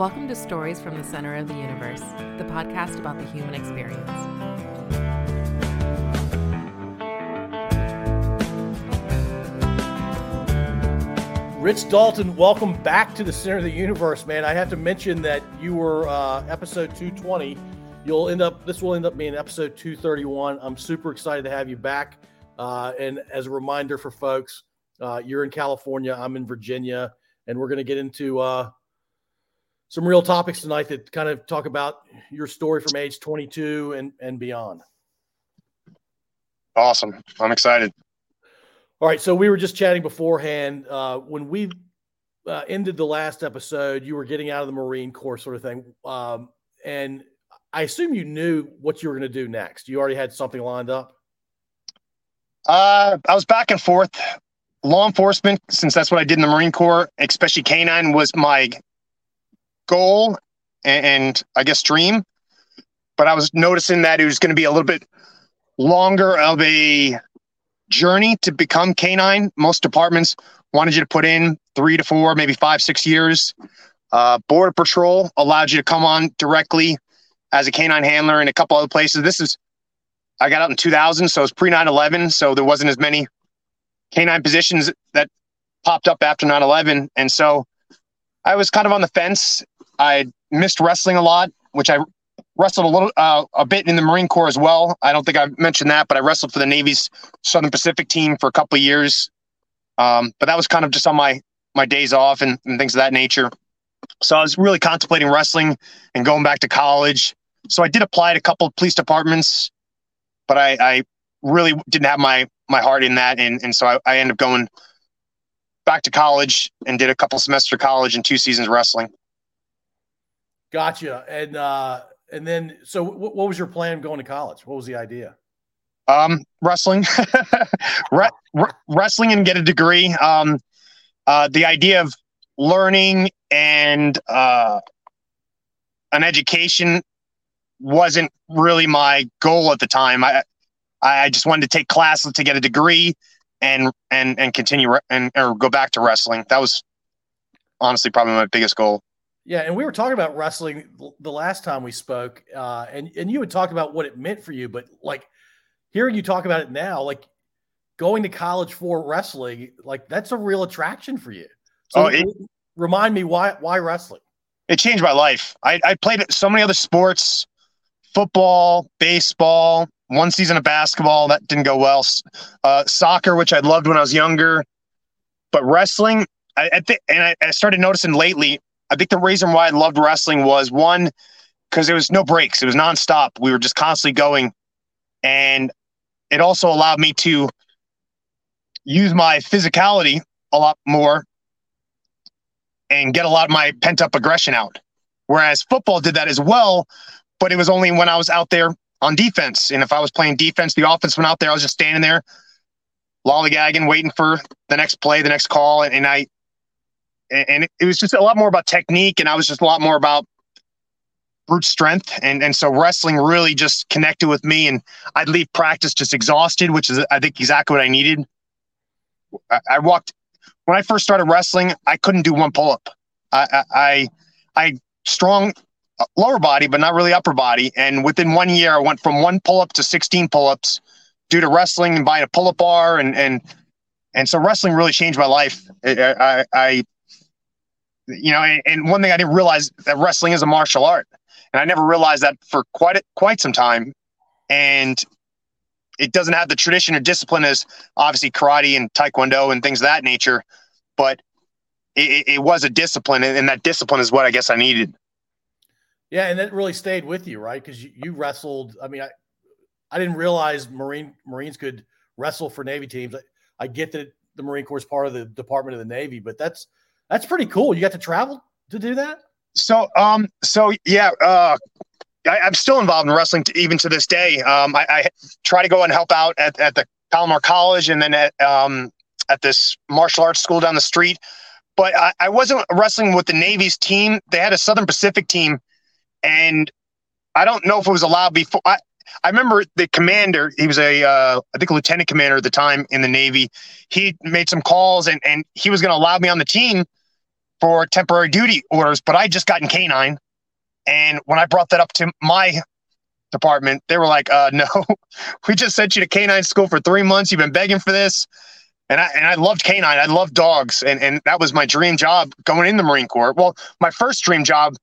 Welcome to Stories from the Center of the Universe, the podcast about the human experience. Rich Dalton, welcome back to the Center of the Universe, man. I have to mention that you were uh, episode 220. You'll end up, this will end up being episode 231. I'm super excited to have you back. Uh, and as a reminder for folks, uh, you're in California, I'm in Virginia, and we're going to get into uh, some real topics tonight that kind of talk about your story from age 22 and, and beyond. Awesome. I'm excited. All right. So we were just chatting beforehand. Uh, when we uh, ended the last episode, you were getting out of the Marine Corps, sort of thing. Um, and I assume you knew what you were going to do next. You already had something lined up. Uh, I was back and forth. Law enforcement, since that's what I did in the Marine Corps, especially canine, was my goal and, and I guess dream. But I was noticing that it was going to be a little bit longer of a journey to become canine. Most departments wanted you to put in three to four, maybe five, six years. Uh, Border Patrol allowed you to come on directly as a canine handler in a couple other places. This is, I got out in 2000, so it's pre 9 11. So there wasn't as many canine positions that popped up after 9 11. And so I was kind of on the fence. I missed wrestling a lot, which I wrestled a little uh, a bit in the Marine Corps as well. I don't think I mentioned that, but I wrestled for the Navy's Southern Pacific team for a couple years. Um, but that was kind of just on my my days off and, and things of that nature. So I was really contemplating wrestling and going back to college. So I did apply to a couple of police departments, but I, I really didn't have my my heart in that, and and so I, I ended up going back to college and did a couple semester college and two seasons wrestling. Gotcha. And uh, and then, so what, what was your plan going to college? What was the idea? Um, wrestling, Re- re- wrestling, and get a degree. Um, uh, the idea of learning and uh, an education wasn't really my goal at the time. I I just wanted to take classes to get a degree and and and continue re- and or go back to wrestling. That was honestly probably my biggest goal. Yeah, and we were talking about wrestling the last time we spoke, uh, and and you had talked about what it meant for you, but like hearing you talk about it now, like going to college for wrestling, like that's a real attraction for you. So oh, it, remind me why why wrestling? It changed my life. I, I played so many other sports, football, baseball, one season of basketball that didn't go well, uh, soccer, which I loved when I was younger, but wrestling. I, I think, and I, I started noticing lately I think the reason why I loved wrestling was one, because there was no breaks. It was nonstop. We were just constantly going. And it also allowed me to use my physicality a lot more and get a lot of my pent up aggression out. Whereas football did that as well, but it was only when I was out there on defense. And if I was playing defense, the offense went out there, I was just standing there lollygagging, waiting for the next play, the next call. And, and I, and it, was just a lot more about technique, and I was just a lot more about brute strength, and and so wrestling really just connected with me, and I'd leave practice just exhausted, which is I think exactly what I needed. I, I walked when I first started wrestling, I couldn't do one pull up. I, I I strong lower body, but not really upper body, and within one year, I went from one pull up to sixteen pull ups due to wrestling and buying a pull up bar, and and and so wrestling really changed my life. I, I, you know, and, and one thing I didn't realize that wrestling is a martial art, and I never realized that for quite a, quite some time, and it doesn't have the tradition or discipline as obviously karate and taekwondo and things of that nature, but it, it was a discipline, and that discipline is what I guess I needed. Yeah, and that really stayed with you, right? Because you, you wrestled. I mean, I I didn't realize Marine Marines could wrestle for Navy teams. I, I get that the Marine Corps is part of the Department of the Navy, but that's that's pretty cool. You got to travel to do that. So, um, so yeah, uh, I, am still involved in wrestling to, even to this day. Um, I, I, try to go and help out at, at the Palomar College and then at um, at this martial arts school down the street. But I, I wasn't wrestling with the Navy's team. They had a Southern Pacific team, and I don't know if it was allowed before. I, I remember the commander, he was a, uh, I think a lieutenant commander at the time in the Navy. He made some calls and, and he was going to allow me on the team for temporary duty orders, but I just gotten canine. And when I brought that up to my department, they were like, uh, no, we just sent you to canine school for three months. You've been begging for this. And I, and I loved canine. I loved dogs. And, and that was my dream job going in the Marine Corps. Well, my first dream job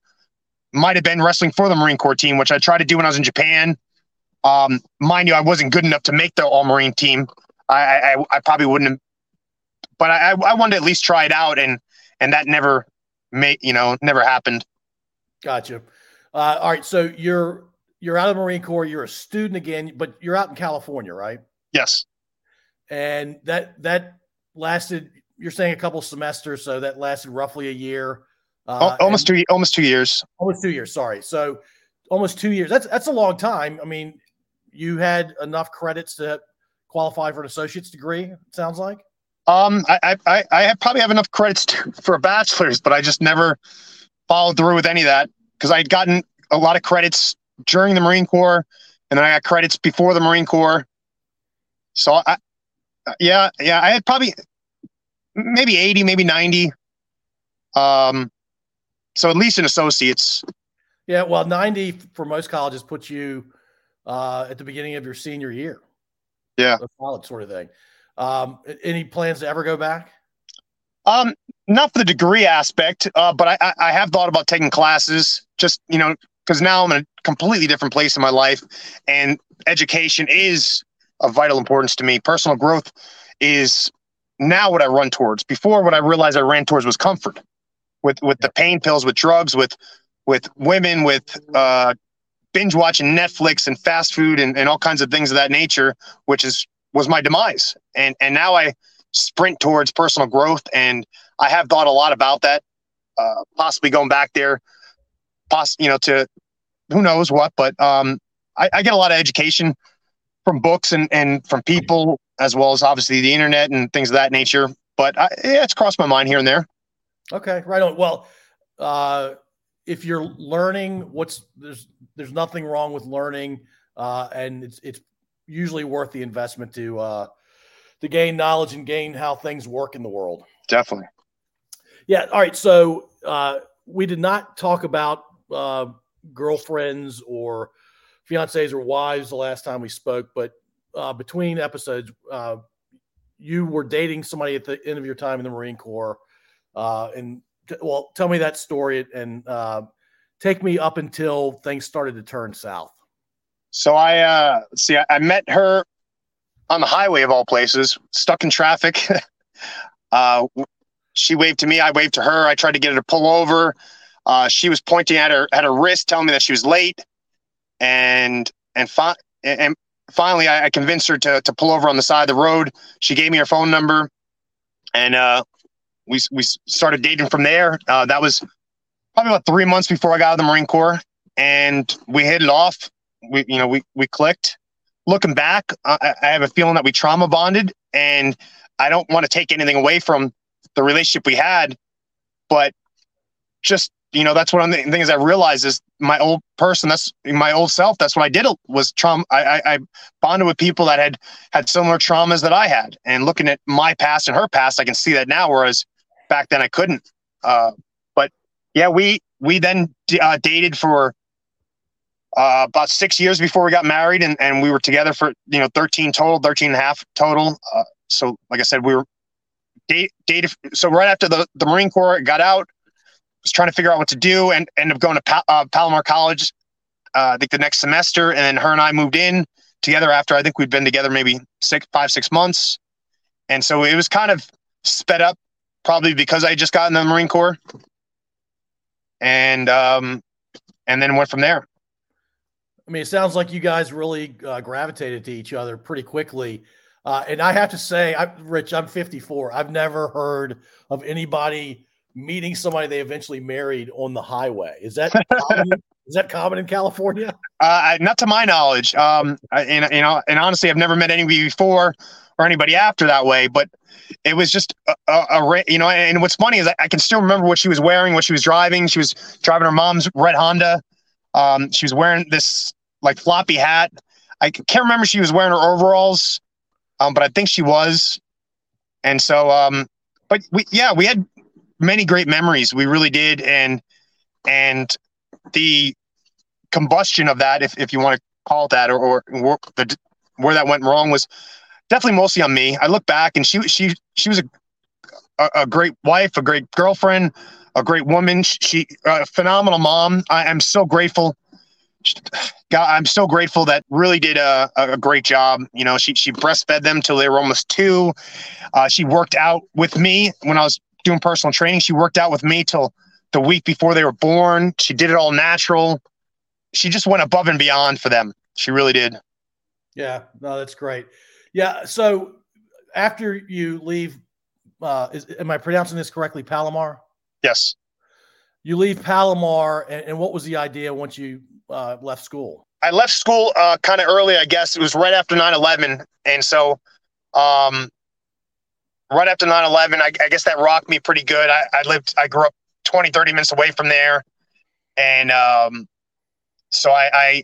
might have been wrestling for the Marine Corps team, which I tried to do when I was in Japan. Um, mind you, I wasn't good enough to make the All Marine team. I, I, I probably wouldn't have, but I, I wanted to at least try it out. And, and that never made, you know, never happened. Gotcha. Uh, all right. So you're, you're out of the Marine Corps. You're a student again, but you're out in California, right? Yes. And that, that lasted, you're saying a couple semesters. So that lasted roughly a year. Uh, almost two, almost two years. Almost two years. Sorry. So almost two years. That's, that's a long time. I mean, you had enough credits to qualify for an associate's degree. It sounds like. Um, I I I probably have enough credits to, for a bachelor's, but I just never followed through with any of that because I had gotten a lot of credits during the Marine Corps, and then I got credits before the Marine Corps. So I, yeah, yeah, I had probably maybe eighty, maybe ninety. Um, so at least an associate's. Yeah, well, ninety for most colleges puts you uh, at the beginning of your senior year. Yeah, a solid sort of thing. Um, any plans to ever go back? Um, not for the degree aspect, uh, but I, I have thought about taking classes. Just you know, because now I'm in a completely different place in my life, and education is of vital importance to me. Personal growth is now what I run towards. Before, what I realized I ran towards was comfort, with with the pain pills, with drugs, with with women, with uh, binge watching Netflix and fast food and, and all kinds of things of that nature, which is was my demise. And and now I sprint towards personal growth, and I have thought a lot about that, uh, possibly going back there, poss- you know, to who knows what. But um, I, I get a lot of education from books and and from people as well as obviously the internet and things of that nature. But I, yeah, it's crossed my mind here and there. Okay, right on. Well, uh, if you're learning, what's there's there's nothing wrong with learning, uh, and it's it's usually worth the investment to uh, to gain knowledge and gain how things work in the world. Definitely. Yeah. All right. So uh, we did not talk about uh, girlfriends or fiancés or wives the last time we spoke, but uh, between episodes, uh, you were dating somebody at the end of your time in the Marine Corps, uh, and well, tell me that story and uh, take me up until things started to turn south. So I uh, see. I, I met her on the highway of all places, stuck in traffic. uh, she waved to me. I waved to her. I tried to get her to pull over. Uh, she was pointing at her at her wrist, telling me that she was late, and and fi- and finally, I, I, convinced her to to pull over on the side of the road. She gave me her phone number, and uh, we we started dating from there. Uh, that was probably about three months before I got out of the Marine Corps, and we hit it off. We you know we we clicked. Looking back, I, I have a feeling that we trauma bonded, and I don't want to take anything away from the relationship we had, but just you know that's one of the things I realized is my old person, that's my old self. That's what I did was trauma. I, I, I bonded with people that had had similar traumas that I had, and looking at my past and her past, I can see that now. Whereas back then I couldn't. Uh, but yeah, we we then uh, dated for uh, about six years before we got married, and, and we were together for you know 13 total, 13 and a half total. Uh, so like I said, we were date, dated. So right after the, the Marine Corps got out, was trying to figure out what to do, and ended up going to pa- uh, Palomar College. Uh, I think the next semester, and then her and I moved in together after I think we'd been together maybe six, five, six months, and so it was kind of sped up probably because I just got in the Marine Corps, and um, and then went from there. I mean, it sounds like you guys really uh, gravitated to each other pretty quickly. Uh, and I have to say, I, Rich, I'm 54. I've never heard of anybody meeting somebody they eventually married on the highway. Is that common, is that common in California? Uh, not to my knowledge. Um, and you know, and honestly, I've never met anybody before or anybody after that way. But it was just a, a, a you know. And what's funny is I, I, can still remember what she was wearing, what she was driving. She was driving her mom's red Honda. Um, she was wearing this like floppy hat. I can't remember she was wearing her overalls, um, but I think she was. And so, um, but we, yeah, we had many great memories. We really did, and and the combustion of that, if if you want to call it that, or, or the, where that went wrong was definitely mostly on me. I look back, and she she she was a a, great wife, a great girlfriend, a great woman. She a phenomenal mom. I am so grateful. God, I'm so grateful that really did a, a great job. You know, she she breastfed them till they were almost two. Uh, she worked out with me when I was doing personal training. She worked out with me till the week before they were born. She did it all natural. She just went above and beyond for them. She really did. Yeah, no, that's great. Yeah, so after you leave, uh, is, am I pronouncing this correctly? Palomar. Yes. You leave Palomar, and, and what was the idea once you uh, left school? I left school uh, kind of early, I guess. It was right after 9 11. And so, um, right after 9 11, I, I, guess that rocked me pretty good. I, I, lived, I grew up 20, 30 minutes away from there. And um, so I, I,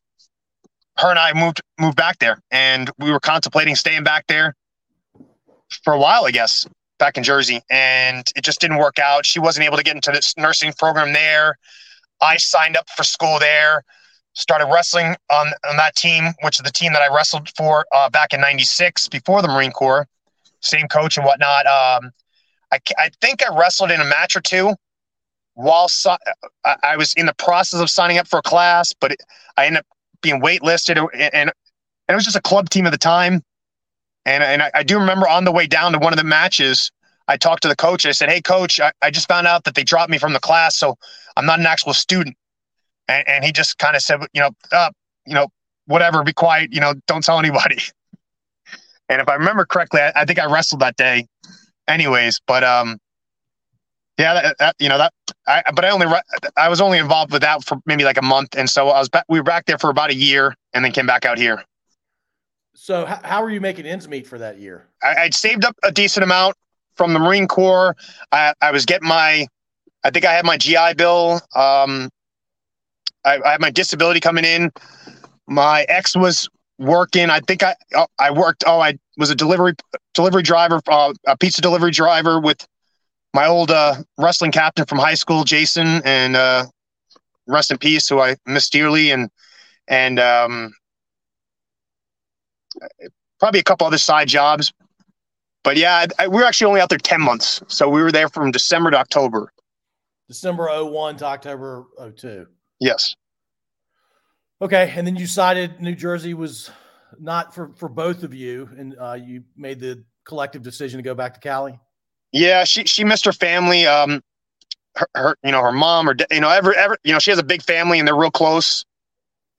her and I moved moved back there, and we were contemplating staying back there for a while, I guess, back in Jersey, and it just didn't work out. She wasn't able to get into this nursing program there. I signed up for school there started wrestling on, on that team, which is the team that I wrestled for uh, back in 96 before the Marine Corps, same coach and whatnot. Um, I, I think I wrestled in a match or two while so, I, was in the process of signing up for a class, but it, I ended up being waitlisted and, and, it was just a club team at the time. And, and I, I, do remember on the way down to one of the matches, I talked to the coach. I said, Hey, coach, I, I just found out that they dropped me from the class. So I'm not an actual student and, and he just kind of said, you know, uh, you know, whatever, be quiet, you know, don't tell anybody. and if I remember correctly, I, I, think I wrestled that day, anyways. But um, yeah, that, that, you know that. I but I only I was only involved with that for maybe like a month, and so I was back. We were back there for about a year, and then came back out here. So how, how were you making ends meet for that year? I, would saved up a decent amount from the Marine Corps. I, I was getting my, I think I had my GI Bill. Um, I, I had my disability coming in. My ex was working. I think I oh, I worked. Oh, I was a delivery delivery driver, uh, a pizza delivery driver with my old uh, wrestling captain from high school, Jason, and uh, rest in peace, who I miss dearly, and and um, probably a couple other side jobs. But yeah, I, I, we were actually only out there ten months, so we were there from December to October. December 01 to October 02. Yes. Okay, and then you decided New Jersey was not for for both of you, and uh, you made the collective decision to go back to Cali. Yeah, she she missed her family. Um, her, her you know her mom or you know ever ever you know she has a big family and they're real close,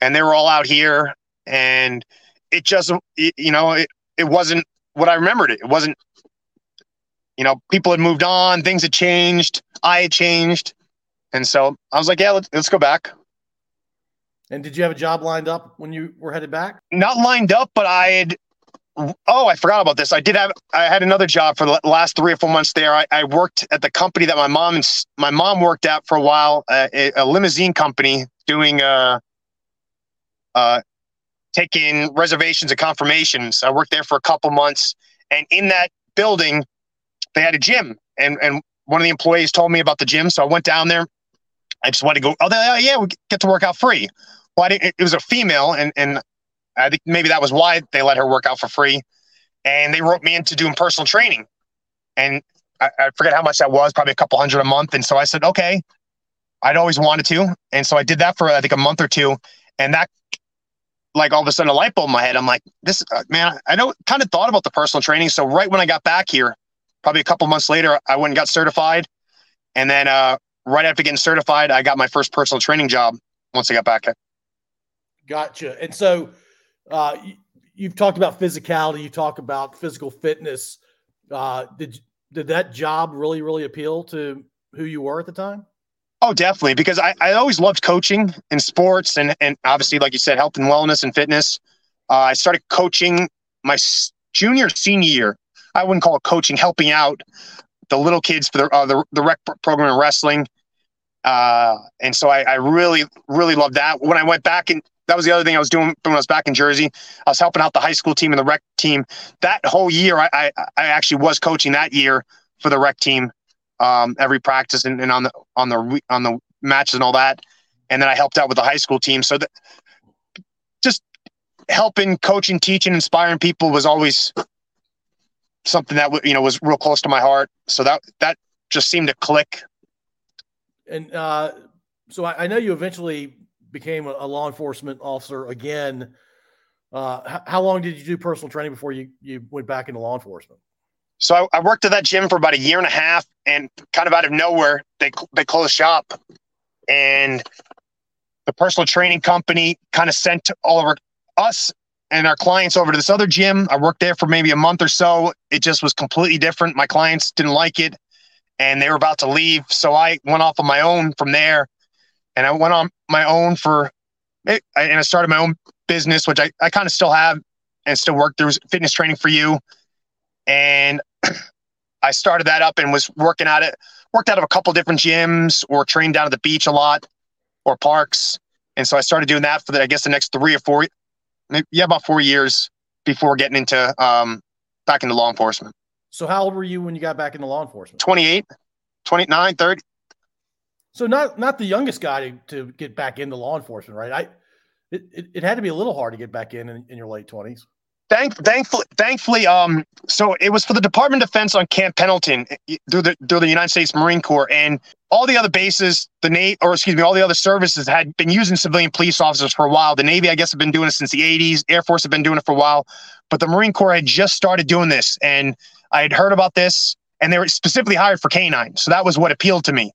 and they were all out here, and it just you know it it wasn't what I remembered it. It wasn't you know people had moved on, things had changed, I had changed, and so I was like, yeah, let's, let's go back. And did you have a job lined up when you were headed back? Not lined up, but I had. Oh, I forgot about this. I did have. I had another job for the last three or four months there. I, I worked at the company that my mom and my mom worked at for a while, uh, a, a limousine company doing uh, uh, taking reservations and confirmations. I worked there for a couple months, and in that building, they had a gym, and and one of the employees told me about the gym, so I went down there. I just wanted to go. Oh, yeah, we get to work out free. Well, I didn't, it was a female, and and I think maybe that was why they let her work out for free. And they wrote me into doing personal training, and I, I forget how much that was, probably a couple hundred a month. And so I said, okay. I'd always wanted to, and so I did that for I think a month or two, and that like all of a sudden a light bulb in my head. I'm like, this uh, man, I know kind of thought about the personal training. So right when I got back here, probably a couple months later, I went and got certified, and then uh, right after getting certified, I got my first personal training job once I got back. Gotcha. And so uh, you, have talked about physicality, you talk about physical fitness. Uh, did did that job really really appeal to who you were at the time? Oh, definitely, because I, I always loved coaching in sports and and obviously, like you said, health and wellness and fitness. Uh, I started coaching my junior senior year. I wouldn't call it coaching, helping out the little kids for the uh, the, the rec program in wrestling. Uh, and so I, I really, really loved that. When I went back and that was the other thing I was doing when I was back in Jersey. I was helping out the high school team and the rec team. That whole year, I, I, I actually was coaching that year for the rec team. um, every practice and, and on the on the on the matches and all that. And then I helped out with the high school team. So that just helping, coaching, teaching, inspiring people was always something that you know was real close to my heart. So that that just seemed to click. And uh, so I, I know you eventually became a, law enforcement officer again. Uh, how long did you do personal training before you, you went back into law enforcement? So I, I, worked at that gym for about a year and a half, and kind of out of nowhere, they they closed shop, and the personal training company kind of sent all of our, us and our clients over to this other gym. I worked there for maybe a month or so. It just was completely different. My clients didn't like it, and they were about to leave, so I went off on my own from there, and I went on my own for, and I started my own business, which I, I kind of still have and still work. There was fitness training for you. And I started that up and was working at it, worked out of a couple different gyms or trained down at the beach a lot or parks. And so I started doing that for the, I guess the next three or four, maybe, yeah, about four years before getting into, um, back into law enforcement. So how old were you when you got back into law enforcement? 28, 29, 30. So not, not the youngest guy to, to get back into law enforcement, right? I, it, it, it, had to be a little hard to get back in in, in your late 20s. Thank, thankfully, thankfully, um, so it was for the Department of Defense on Camp Pendleton eh, through the through the United States Marine Corps, and all the other bases, the Navy, or excuse me, all the other services had been using civilian police officers for a while. The Navy, I guess, have been doing it since the '80s. Air Force have been doing it for a while, but the Marine Corps had just started doing this, and I had heard about this, and they were specifically hired for canine, so that was what appealed to me.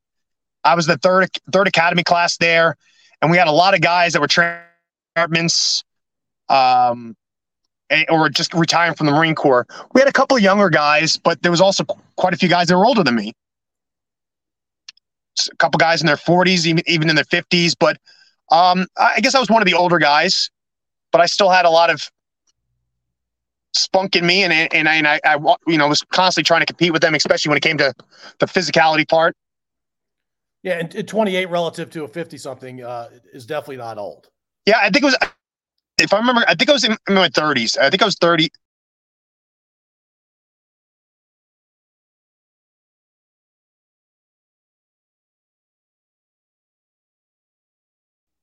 I was the third third academy class there, and we had a lot of guys that were departments, um, or just retiring from the Marine Corps. We had a couple of younger guys, but there was also quite a few guys that were older than me. A couple guys in their 40s, even even in their 50s. But um, I guess I was one of the older guys, but I still had a lot of spunk in me, and and I, and I, I you know was constantly trying to compete with them, especially when it came to the physicality part. Yeah, and, 28 relative to a 50 something uh, is definitely not old. Yeah, I think it was. If I remember, I think I was in, my thirties. I think I was thirty. I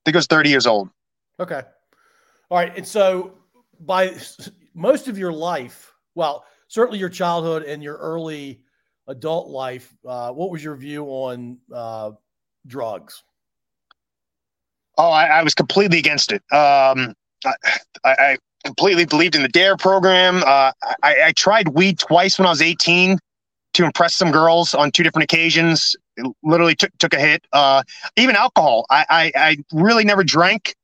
think I was thirty years old. Okay. All right, and so by most of your life, well, certainly your childhood and your early adult life, uh, what was your view on uh, drugs? Oh, I, I was completely against it. Um, I, I, completely believed in the DARE program. Uh, I, I, tried weed twice when I was 18 to impress some girls on two different occasions. It literally took took a hit. Uh, even alcohol. I, really never drank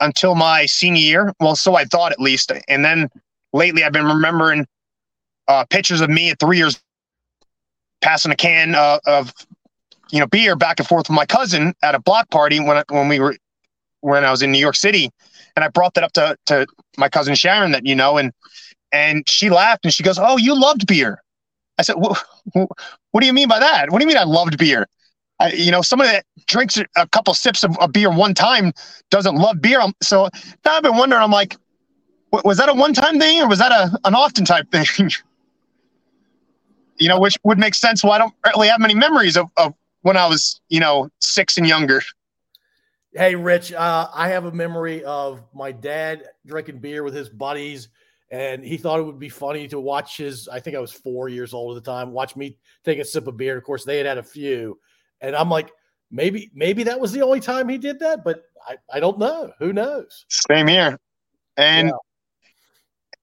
until my senior year. Well, so I thought at least. And then lately, I've been remembering uh, pictures of me at three years passing a can uh, of you know, beer back and forth with my cousin at a block party when I, when we were when I was in New York City, and I brought that up to to my cousin Sharon that you know, and and she laughed and she goes, "Oh, you loved beer." I said, "What? What do you mean by that? What do you mean I loved beer?" I, you know, somebody that drinks a couple sips of a beer one time doesn't love beer. So now I've been wondering. I'm like, was that a one time thing or was that a an often type thing? you know, which would make sense. Why well, I don't really have many memories of, of when I was, you know, six and younger. Hey, Rich, uh, I have a memory of my dad drinking beer with his buddies, and he thought it would be funny to watch his. I think I was four years old at the time. Watch me take a sip of beer. Of course, they had had a few, and I'm like, maybe, maybe that was the only time he did that, but I, I don't know. Who knows? Same here, and. Yeah.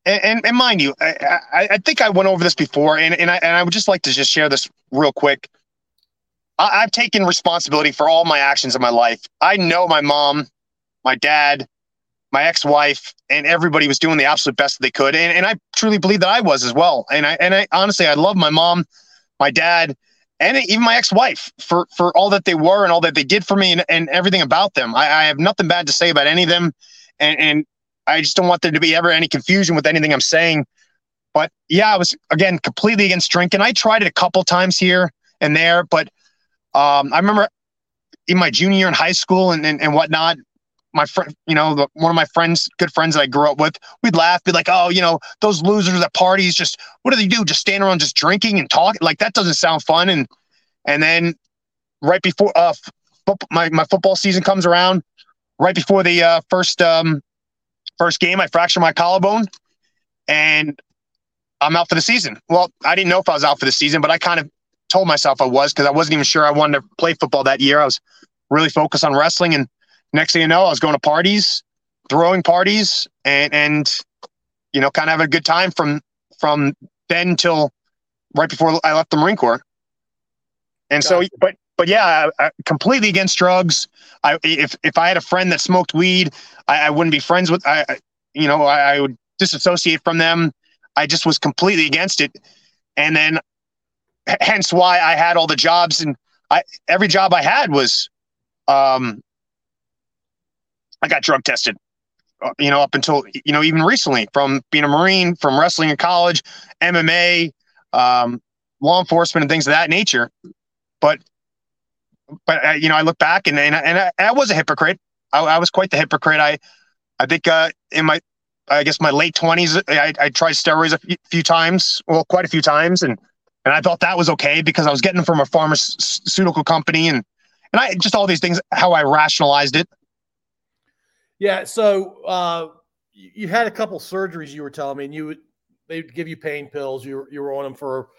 And, and, mind you, I, I, I think I went over this before, and, and I and I would just like to just share this real quick. I, have taken responsibility for all my actions in my life. I know my mom, my dad, my ex-wife, and everybody was doing the absolute best that they could, and, and I truly believe that I was as well. And I and I honestly, I love my mom, my dad, and even my ex-wife for for all that they were and all that they did for me and, and everything about them. I, I have nothing bad to say about any of them, and and I just don't want there to be ever any confusion with anything I'm saying. But yeah, I was again completely against drinking. I tried it a couple times here and there, but um, I remember in my junior year in high school and, and, and whatnot, my friend, you know, the, one of my friends, good friends that I grew up with, we'd laugh, be like, oh, you know, those losers at parties, just what do they do? Just stand around, just drinking and talking. Like that doesn't sound fun. And and then right before uh, f- my my football season comes around, right before the uh, first um, first game, I fractured my collarbone, and I'm out for the season. Well, I didn't know if I was out for the season, but I kind of told myself I was because I wasn't even sure I wanted to play football that year. I was really focused on wrestling, and next thing you know, I was going to parties, throwing parties, and and you know, kind of having a good time from from then till right before I left the Marine Corps. And Got so, but but yeah, I, I, completely against drugs. I if if I had a friend that smoked weed, I, I wouldn't be friends with. I you know I, would disassociate from them. I just was completely against it, and then hence why I had all the jobs and I every job I had was, um, I got drug tested. Uh, you know, up until you know even recently, from being a Marine, from wrestling in college, MMA, um, law enforcement, and things of that nature. But but uh, you know, I look back and and, and I, I was a hypocrite. I, I, was quite the hypocrite. I I think uh, in my I guess my late twenties, I, I tried steroids a few times, well, quite a few times, and and I thought that was okay because I was getting them from a pharmaceutical company, and and I just all these things how I rationalized it. Yeah. So uh, you had a couple surgeries. You were telling me, and you would they'd give you pain pills. You were, you were on them for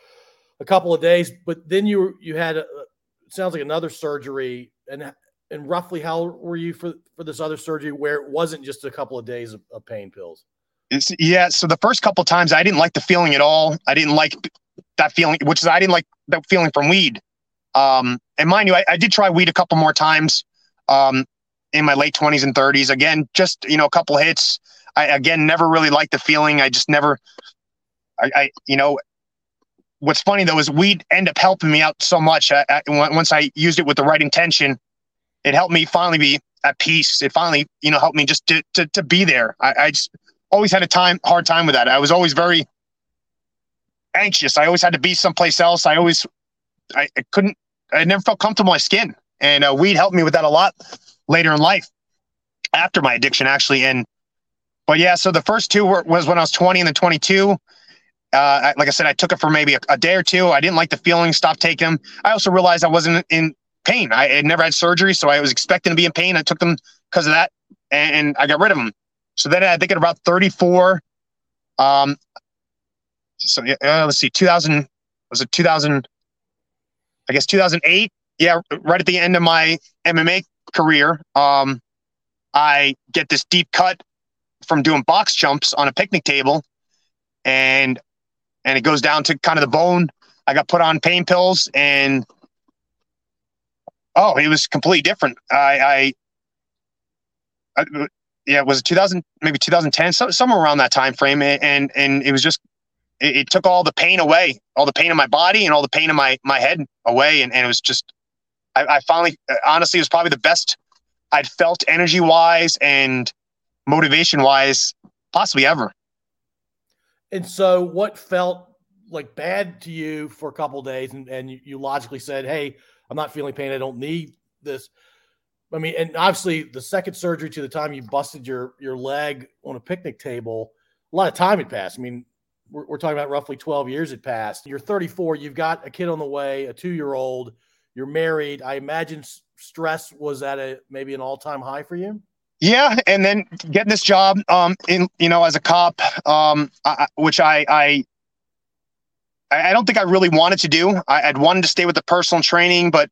a couple of days, but then you you had a, sounds like another surgery. And and roughly how were you for for this other surgery where it wasn't just a couple of days of, of pain pills? It's, yeah so the first couple times i didn't like the feeling at all. I didn't like that feeling which is i didn't like that feeling from weed. Um and mind you i, I did try weed a couple more times um in my late 20s and 30s again just you know a couple hits. I again never really liked the feeling. I just never I, I you know what's funny though is weed end up helping me out so much. I, I, once I used it with the right intention, it helped me finally be at peace. It finally, you know, helped me just to to, to be there. I, I just always had a time hard time with that. I was always very anxious. I always had to be someplace else. I always I, I couldn't. I never felt comfortable in my skin, and uh, weed helped me with that a lot later in life, after my addiction actually. And but yeah, so the first two were, was when I was 20 and then 22. Uh, like I said, I took it for maybe a, a, day or two. I didn't like the feeling, stopped taking them. I also realized I wasn't in pain. I had never had surgery, so I was expecting to be in pain. I took them because of that, and, and, I got rid of them. So then I think at about 34, um, so uh, let's see, 2000 was it 2000? I guess 2008. Yeah, right at the end of my MMA career, um, I get this deep cut from doing box jumps on a picnic table, and and it goes down to kind of the bone. I got put on pain pills and oh, it was completely different. I, I, I yeah, it was 2000, maybe 2010, so, somewhere around that time frame. And, and it was just, it, it, took all the pain away, all the pain in my body and all the pain in my, my head away. And, and it was just, I, I finally, honestly, it was probably the best I'd felt energy wise and motivation wise possibly ever. And so, what felt like bad to you for a couple days, and, and you, logically said, "Hey, I'm not feeling pain. I don't need this." I mean, and obviously, the second surgery to the time you busted your your leg on a picnic table, a lot of time had passed. I mean, we're, we're talking about roughly 12 years had passed. You're 34. You've got a kid on the way, a two year old. You're married. I imagine stress was at a maybe an all time high for you. Yeah, and then getting this job, um, in you know, as a cop, um, I, which I, I, I don't think I really wanted to do. I, would wanted to stay with the personal training, but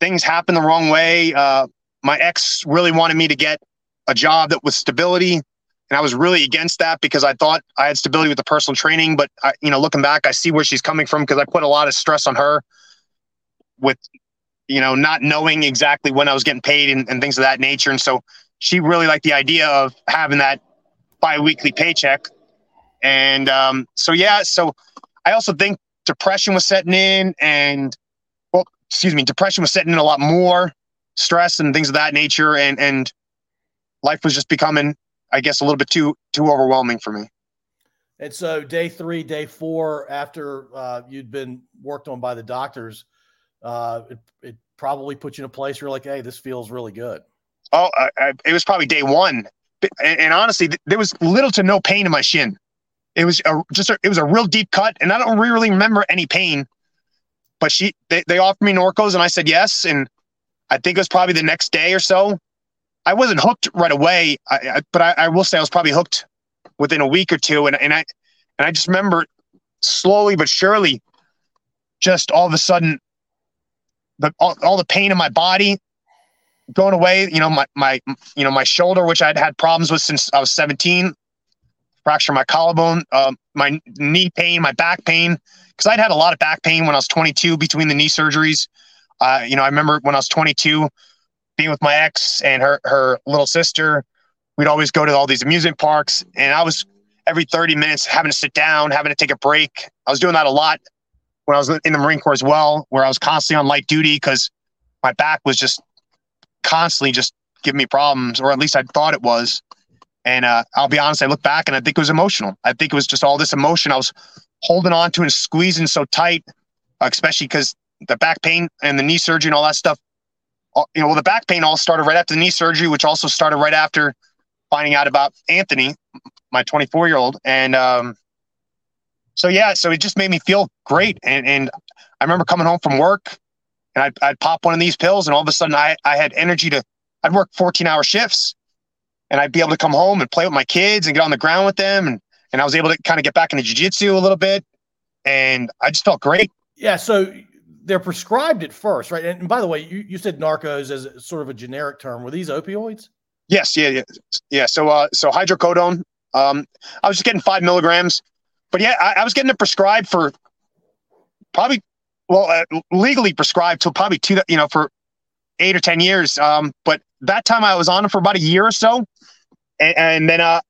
things happened the wrong way. Uh, my ex really wanted me to get a job that was stability, and I was really against that because I thought I had stability with the personal training. But I, you know, looking back, I see where she's coming from because I put a lot of stress on her with, you know, not knowing exactly when I was getting paid and, and things of that nature, and so she really liked the idea of having that biweekly paycheck. And um, so, yeah, so I also think depression was setting in and, well, excuse me, depression was setting in a lot more stress and things of that nature. And, and life was just becoming, I guess, a little bit too, too overwhelming for me. And so day three, day four, after uh, you'd been worked on by the doctors, uh, it, it probably put you in a place where you're like, hey, this feels really good. Oh, I, I, it was probably day one, and, and, honestly, there was little to no pain in my shin. It was a, just a, it was a real deep cut, and I don't really remember any pain. But she they, they offered me Norcos, and I said yes, and I think it was probably the next day or so. I wasn't hooked right away, I, but I, I will say I was probably hooked within a week or two, and and I and I just remember slowly but surely, just all of a sudden, the all, all the pain in my body going away. You know, my my you know my shoulder, which I'd had problems with since I was 17, fracture my collarbone, uh, my knee pain, my back pain, because I'd had a lot of back pain when I was 22 between the knee surgeries. Uh, you know, I remember when I was 22, being with my ex and her her little sister. We'd always go to all these amusement parks, and I was every 30 minutes having to sit down, having to take a break. I was doing that a lot when I was in the Marine Corps as well, where I was constantly on light duty because my back was just constantly just giving me problems, or at least I thought it was. And uh, I'll be honest, I look back and I think it was emotional. I think it was just all this emotion I was holding on to and squeezing so tight, especially because the back pain and the knee surgery and all that stuff. You know, well, the back pain all started right after the knee surgery, which also started right after finding out about Anthony, my 24 year old. And um, so, yeah, so it just made me feel great. And, and I remember coming home from work and I'd, I'd pop one of these pills and all of a sudden I, I had energy to, I'd work 14 hour shifts and I'd be able to come home and play with my kids and get on the ground with them. And, and I was able to kind of get back into jujitsu a little bit. And I just felt great. Yeah. So they're prescribed at first, right? And, by the way, you, you said Norcos as sort of a generic term. Were these opioids? Yes. Yeah. Yeah. Yeah. So, uh, so hydrocodone, um, I was just getting five milligrams, but yeah, I, I was getting it prescribed for probably well, uh, legally prescribed to probably two, you know, for eight or 10 years. Um, but that time I was on it for about a year or so. And, and then, uh,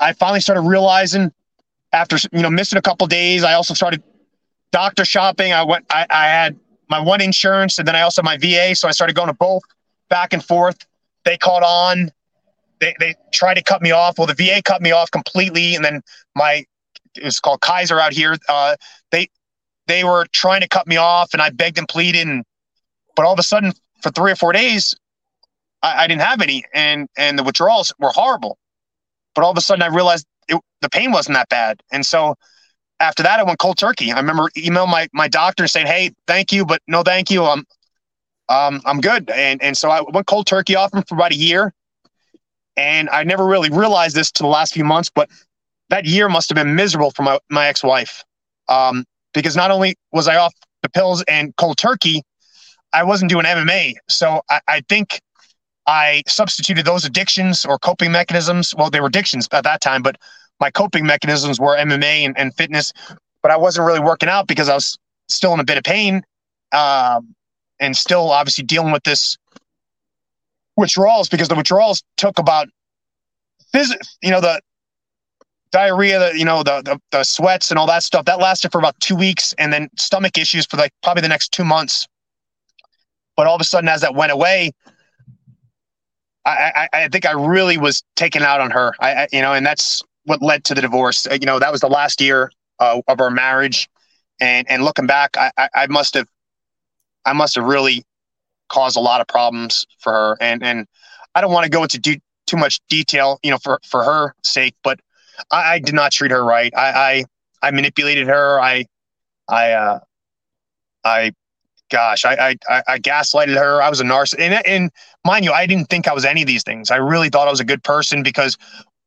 I finally started realizing after, you know, missing a couple days, I also started doctor shopping. I went, I, I had my one insurance and then I also had my VA. So I started going to both back and forth. They caught on. They, they tried to cut me off. Well, the VA cut me off completely. And then my, it's called Kaiser out here. Uh, they, they were trying to cut me off and I begged and pleaded. And, but all of a sudden, for three or four days, I, I, didn't have any. And, and the withdrawals were horrible. But all of a sudden, I realized it, the pain wasn't that bad. And so after that, I went cold turkey. I remember emailing my, my doctor saying, Hey, thank you, but no, thank you. I'm, um, I'm good. And, and so I went cold turkey off him for about a year. And I never really realized this to the last few months, but that year must have been miserable for my, my ex-wife. Um, because not only was I off the pills and cold turkey, I wasn't doing MMA. So I, I think I substituted those addictions or coping mechanisms. Well, they were addictions at that time, but my coping mechanisms were MMA and, and fitness. But I wasn't really working out because I was still in a bit of pain um, and still obviously dealing with this withdrawals because the withdrawals took about phys- you know the diarrhea, you know, the, the, the sweats and all that stuff. That lasted for about two weeks, and then stomach issues for like probably the next two months. But all of a sudden, as that went away, I, I, I think I really was taken out on her. I, I, you know, and that's what led to the divorce. You know, that was the last year uh, of our marriage, and and looking back, I, I, I must have, I must have really caused a lot of problems for her, and and I don't want to go into do, too much detail, you know, for for her sake, but I, I did not treat her right. I, I, I manipulated her. I, I, uh, I, gosh, I, I, I gaslighted her. I was a narcissist. And, and mind you, I didn't think I was any of these things. I really thought I was a good person because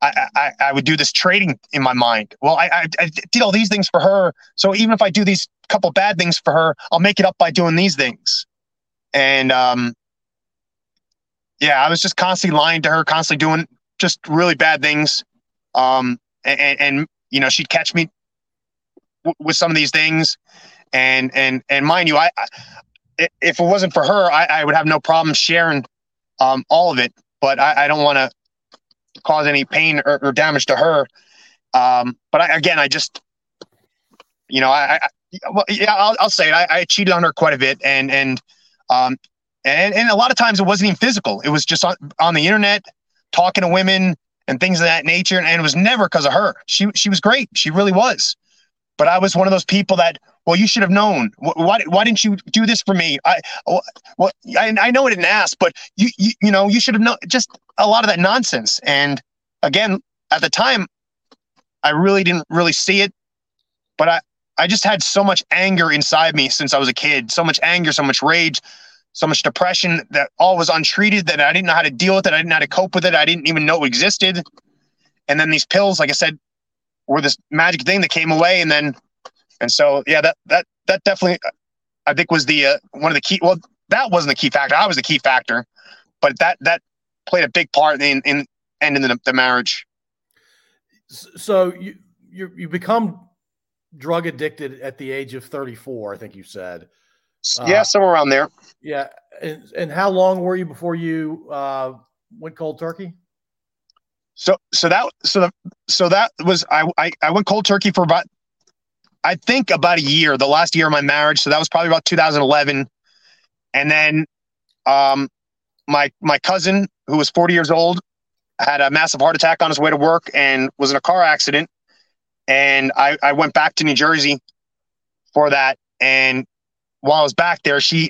I, I, I would do this trading in my mind. Well, I, I, I did all these things for her. So even if I do these couple bad things for her, I'll make it up by doing these things. And, um, yeah, I was just constantly lying to her, constantly doing just really bad things. Um, and, and you know, she'd catch me w- with some of these things, and and and mind you, I, I if it wasn't for her, I, I would have no problem sharing um, all of it. But I, I don't want to cause any pain or, or, damage to her. Um, but I, again, I just, you know, I, well, yeah, I'll, I'll say it. I, I, cheated on her quite a bit, and and um, and and a lot of times it wasn't even physical. It was just on, on the internet, talking to women, and things of that nature. And it was never because of her. She she was great. She really was. But I was one of those people that well, you should have known. Why, why didn't you do this for me? I, well, I, I know I didn't ask, but you, you, you know, you should have known. Just a lot of that nonsense. And again, at the time, I really didn't really see it, but I, I just had so much anger inside me since I was a kid. So much anger, so much rage, so much depression that all was untreated. That I didn't know how to deal with it. I didn't know how to cope with it. I didn't even know it existed. And then these pills, like I said, were this magic thing that came away, and then and so, yeah, that that that definitely, I think, was the uh, one of the key. Well, that wasn't the key factor. I was the key factor, but that that played a big part in in ending the, the marriage. So you you you become drug addicted at the age of 34. I think you said. Yeah, uh, somewhere around there. Yeah, and and how long were you before you uh, went cold turkey? So so that so the, so that was I, I I went cold turkey for about I think about a year, the last year of my marriage. So that was probably about 2011. And then um, my my cousin, who was 40 years old, had a massive heart attack on his way to work and was in a car accident. And I, I went back to New Jersey for that. And while I was back there, she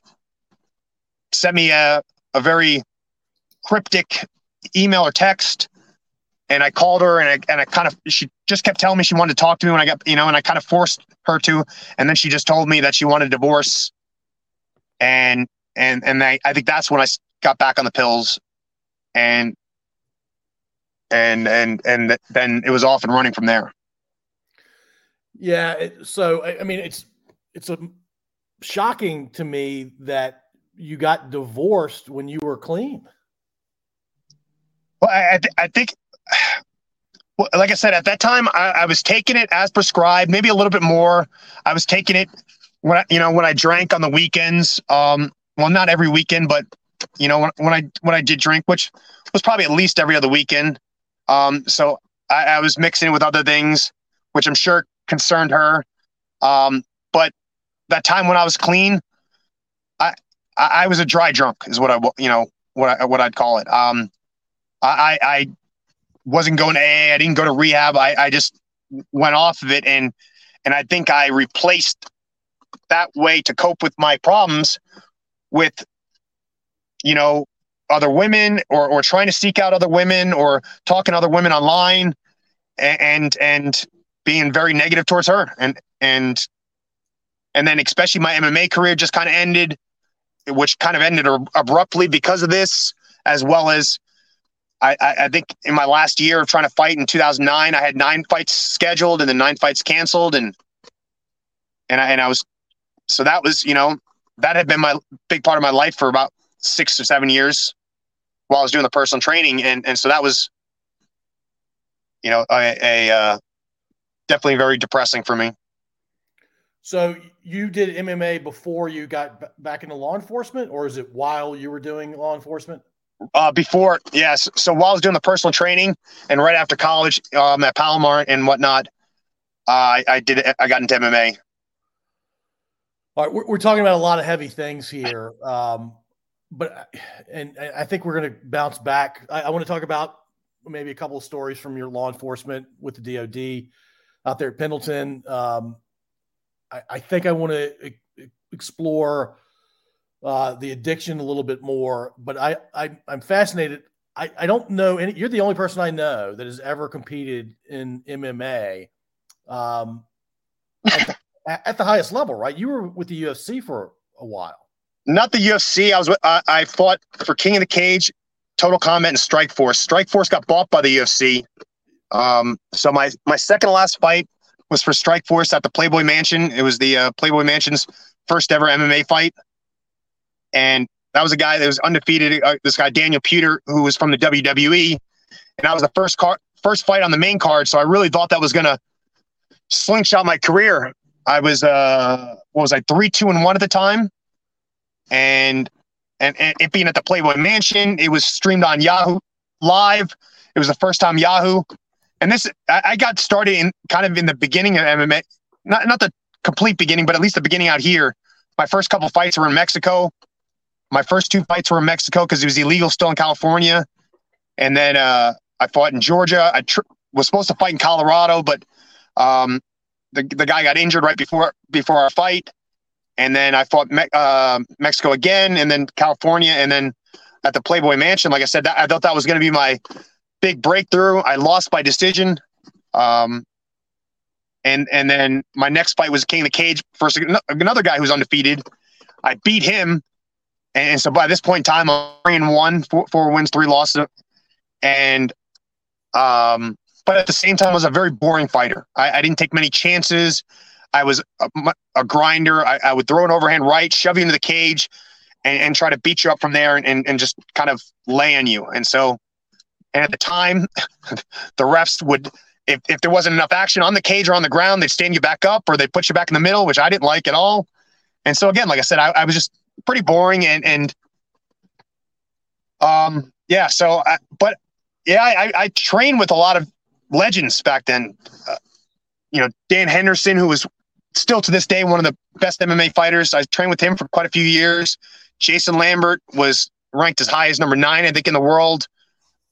sent me a, a very cryptic email or text and I called her and I, and I kind of, she just kept telling me she wanted to talk to me when I got, you know, and I kind of forced her to, and then she just told me that she wanted a divorce. And, and, and I, I think that's when I got back on the pills and, and, and, and then it was off and running from there. Yeah. So, I mean, it's, it's a shocking to me that you got divorced when you were clean. Well, I, I think well, like I said, at that time, I, I, was taking it as prescribed, maybe a little bit more. I was taking it when I, you know, when I drank on the weekends. Um, well, not every weekend, but you know, when, when I when I did drink, which was probably at least every other weekend. Um, so I, I was mixing it with other things, which I'm sure concerned her. Um, that time when I was clean, I I, was a dry drunk, is what I you know what I, what I'd call it. Um, I I wasn't going to AA. I didn't go to rehab. I, I just went off of it. And, and I think I replaced that way to cope with my problems with, you know, other women or, or trying to seek out other women or talking to other women online and, and being very negative towards her. And, and, and then especially my MMA career just kind of ended, which kind of ended abruptly because of this, as well as I, I, think in my last year of trying to fight in 2009, I had nine fights scheduled and then nine fights canceled, and and I and I was so that was you know that had been my big part of my life for about six or seven years while I was doing the personal training, and and so that was you know a, a uh, definitely very depressing for me. So you did MMA before you got b- back into law enforcement, or is it while you were doing law enforcement? Uh, before, yes. So while I was doing the personal training and right after college um, at Palomar and whatnot, uh, I, I did. I got into MMA. All right, we're, we're talking about a lot of heavy things here, um, but and, and, I think we're going to bounce back. I, I want to talk about maybe a couple of stories from your law enforcement with the DoD out there at Pendleton. Um, I, I think I want to explore uh, the addiction a little bit more. But I, I I'm fascinated. I, I don't know any. You're the only person I know that has ever competed in MMA um, at, the, at the highest level, right? You were with the UFC for a while. Not the UFC. I was. I, I fought for King of the Cage, Total Combat, and Strike Force. Strike Force got bought by the UFC. Um, so my my second last fight was for Strikeforce at the Playboy Mansion. It was the uh, Playboy Mansion's first ever MMA fight and that was a guy that was undefeated. Uh, this guy Daniel Puder, who was from the WWE, and that was the first car, first fight on the main card. So I really thought that was gonna slingshot my career. I was uh, what was I three, two, and one at the time, and and, and it being at the Playboy Mansion, it was streamed on Yahoo Live. It was the first time Yahoo, and this I, I got started in kind of in the beginning of MMA, not not the complete beginning, but at least the beginning out here. My first couple fights were in Mexico my first two fights were in Mexico because it was illegal still in California. And then uh, I fought in Georgia. I tr- was supposed to fight in Colorado, but um, the, the guy got injured right before before our fight, and then I fought Me- uh, Mexico again, and then California, and then at the Playboy Mansion. Like I said, that, I thought that was going to be my big breakthrough. I lost by decision. Um, and and then my next fight was King of the Cage versus another guy who's undefeated. I beat him, and so by this point in time, I'm three and one, four, four wins, three losses, and um, but at the same time, I was a very boring fighter. I, I didn't take many chances. I was a, a grinder. I, I, would throw an overhand right, shove you into the cage, and, and try to beat you up from there, and, and, and just kind of lay on you. And so, and at the time, the refs would if, if there wasn't enough action on the cage or on the ground, they'd stand you back up or they'd put you back in the middle, which I didn't like at all. And so again, like I said, I, I was just pretty boring and and um yeah. So, I, but yeah, I, I trained with a lot of legends back then. Uh, you know, Dan Henderson, who was still to this day one of the best MMA fighters. I trained with him for quite a few years. Jason Lambert was ranked as high as number nine, I think, in the world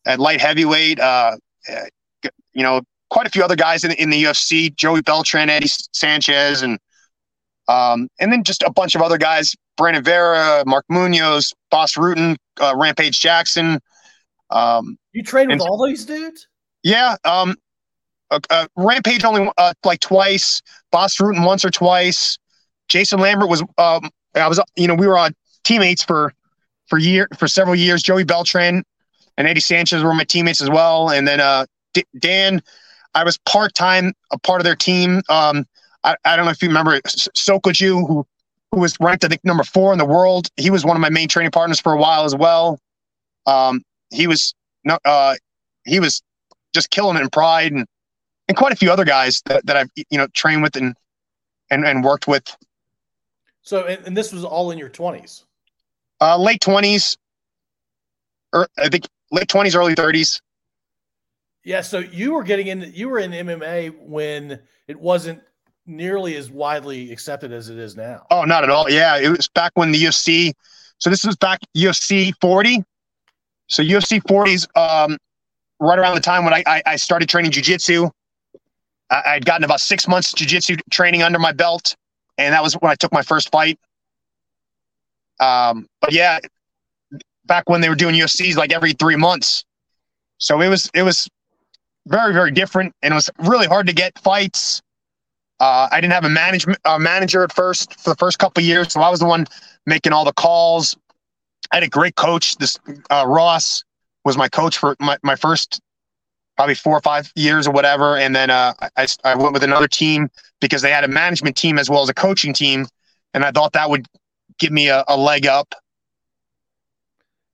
at light heavyweight. Uh, you know, quite a few other guys in, in the UFC, Joey Beltran, Eddie Sanchez, and um, and then just a bunch of other guys, Brandon Vera, Mark Munoz, Bas Rutten, uh, Rampage Jackson. Um, you trained with all these dudes? Yeah. Um, uh, uh, Rampage only uh, like twice, Bas Rutten once or twice. Jason Lambert was, um, I was, you know, we were on teammates for, for year, for several years. Joey Beltran and Eddie Sanchez were my teammates as well. And then, uh, D- Dan, I was part time a part of their team. Um, I, I don't know if you remember Sokoudjou, who who was ranked I think number four in the world. He was one of my main training partners for a while as well. Um, he was no, uh, he was just killing it in Pride and and quite a few other guys that, that I've you know trained with and and and worked with. So and, and this was all in your twenties. Uh, late twenties, or I think late twenties, early thirties. Yeah, so you were getting in you were in MMA when it wasn't nearly as widely accepted as it is now. Oh, not at all. Yeah, it was back when the UFC. So this was back UFC 40. So UFC 40s, um, right around the time when I, I, I started training jujitsu. I, I'd gotten about six months jujitsu training under my belt, and that was when I took my first fight. Um, but yeah, back when they were doing UFCs like every three months. So it was it was very very different, and it was really hard to get fights. Uh, I didn't have a management manager at first for the first couple years, so I was the one making all the calls. I had a great coach. This uh, Ross was my coach for my, my first probably four or five years or whatever, and then uh, I, I went with another team because they had a management team as well as a coaching team, and I thought that would give me a, a leg up.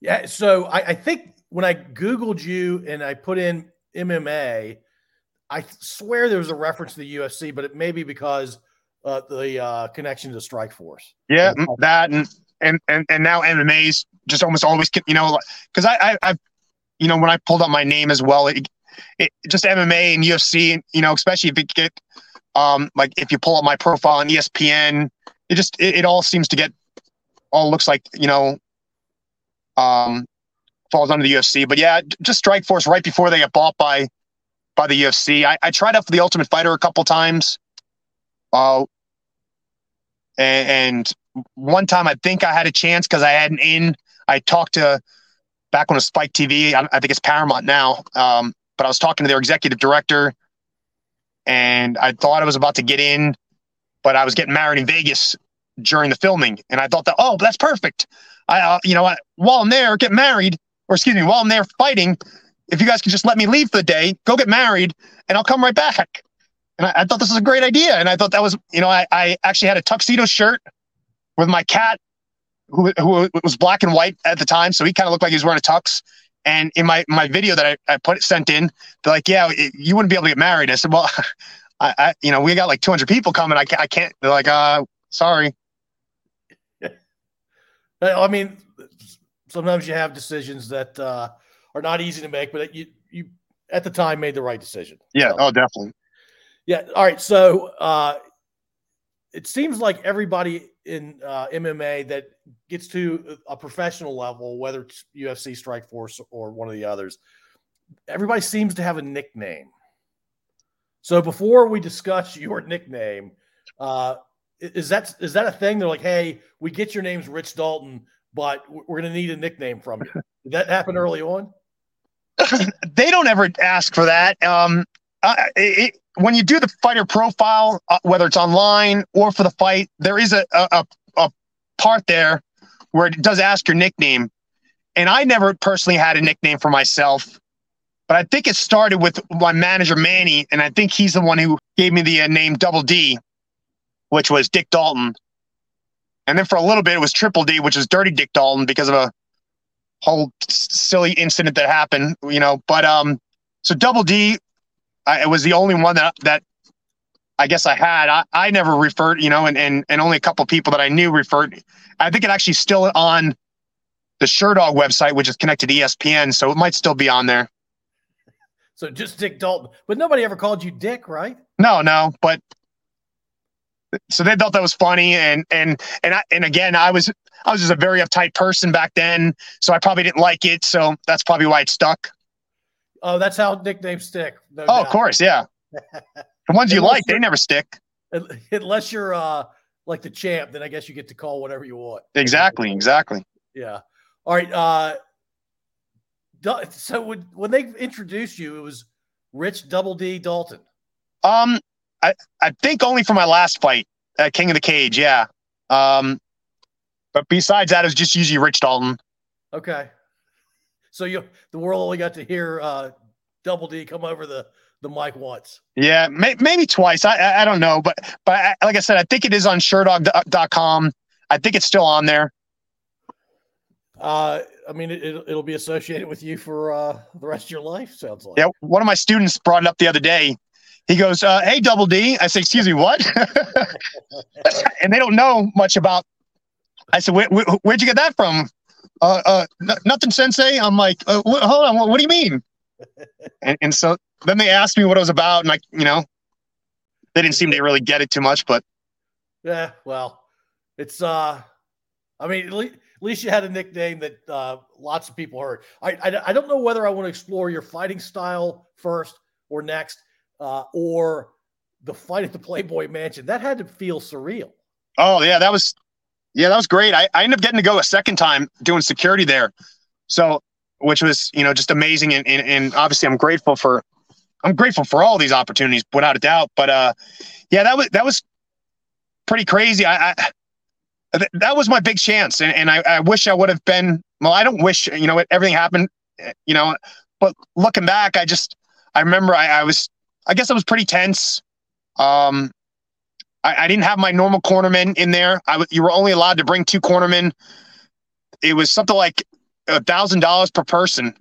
Yeah, so I, I think when I googled you and I put in MMA. I swear there was a reference to the UFC, but it may be because uh, the uh, connection to Strikeforce. Yeah, that and and and, and now MMA's just almost always you know because I, I I you know when I pulled up my name as well, it, it just MMA and UFC, you know, especially if you get um like if you pull up my profile on ESPN, it just it, it all seems to get all looks like you know um falls under the UFC. But yeah, just Strikeforce right before they get bought by by the UFC. I, I tried out for the Ultimate Fighter a couple times. Uh, and, and one time I think I had a chance because I had an in. I talked to back it was Spike TV. I, I think it's Paramount now. Um, but I was talking to their executive director, and I thought I was about to get in, but I was getting married in Vegas during the filming, and I thought that oh, that's perfect. I, uh, you know, I, while I'm there, get married, or excuse me, while I'm there fighting, if you guys could just let me leave for the day, go get married, and I'll come right back. And I, I thought this was a great idea. And I thought that was, you know, I, I actually had a tuxedo shirt with my cat, who, who was black and white at the time. So he kind of looked like he was wearing a tux. And in my, my video that I, I put sent in, they're like, yeah, you wouldn't be able to get married. I said, well, I, I you know, we got like 200 people coming. I can't, I can't. They're like, uh, sorry. I mean, sometimes you have decisions that uh, are not easy to make, but you you at the time made the right decision. Yeah. So, oh, definitely. Yeah. All right. So uh, it seems like everybody in uh, MMA that gets to a professional level, whether it's UFC, Strikeforce, or one of the others, everybody seems to have a nickname. So before we discuss your nickname, uh, is that is that a thing? They're like, hey, we get your name's Rich Dalton, but we're going to need a nickname from you. Did that happen early on? they don't ever ask for that. Um, uh, it, when you do the fighter profile, uh, whether it's online or for the fight, there is a, a, a part there where it does ask your nickname. And I never personally had a nickname for myself, but I think it started with my manager, Manny. And I think he's the one who gave me the uh, name Double D, which was Dick Dalton. And then for a little bit, it was Triple D, which is Dirty Dick Dalton because of a whole silly incident that happened, you know. But um, so Double D, I, it was the only one that that I guess I had. I, I never referred, you know, and, and and only a couple people that I knew referred. I think it actually still on the Sherdog website, which is connected to ESPN, so it might still be on there. So just Dick Dalton, but nobody ever called you Dick, right? No, no, but so they thought that was funny, and and and I, and again, I was I was just a very uptight person back then, so I probably didn't like it. So that's probably why it stuck. Oh, that's how nicknames stick. No oh, doubt. of course, yeah. the ones you like, they never stick. Unless you're uh, like the champ, then I guess you get to call whatever you want. Exactly, exactly. Yeah. All right. Uh, so when when they introduced you, it was Rich Double D Dalton. Um, I I think only for my last fight at King of the Cage, yeah. Um, but besides that, it was just usually Rich Dalton. Okay. So you the world only got to hear uh, Double D come over the the mic once. Yeah, may, maybe twice. I, I, I don't know, but but I, like I said, I think it is on Sherdog.com. I think it's still on there. Uh, I mean, it, will be associated with you for uh, the rest of your life. Sounds like. Yeah, one of my students brought it up the other day. He goes, uh, "Hey, Double D." I say, "Excuse me, what?" and they don't know much about. I said, where, where, "Where'd you get that from?" Uh, uh, n- nothing, Sensei. I'm like, uh, wh- hold on, what, what, do you mean? and, and so then they asked me what it was about, and I, you know, they didn't seem to really get it too much, but yeah, well, it's uh, I mean, at least, at least you had a nickname that uh, lots of people heard. I, I I don't know whether I want to explore your fighting style first or next uh, or the fight at the Playboy Mansion. That had to feel surreal. Oh yeah, that was yeah, that was great. I, I ended up getting to go a second time doing security there. So which was, you know, just amazing and, and, and obviously I'm grateful for I'm grateful for all these opportunities without a doubt. But uh yeah, that was that was pretty crazy. I, I that was my big chance. And, and I, I wish I would have been well, I don't wish, you know, everything happened, you know, but looking back, I just I remember I, I was I guess I was pretty tense. Um, I, I didn't have my normal cornermen in there. I you were only allowed to bring two cornermen. It was something like a thousand dollars per person.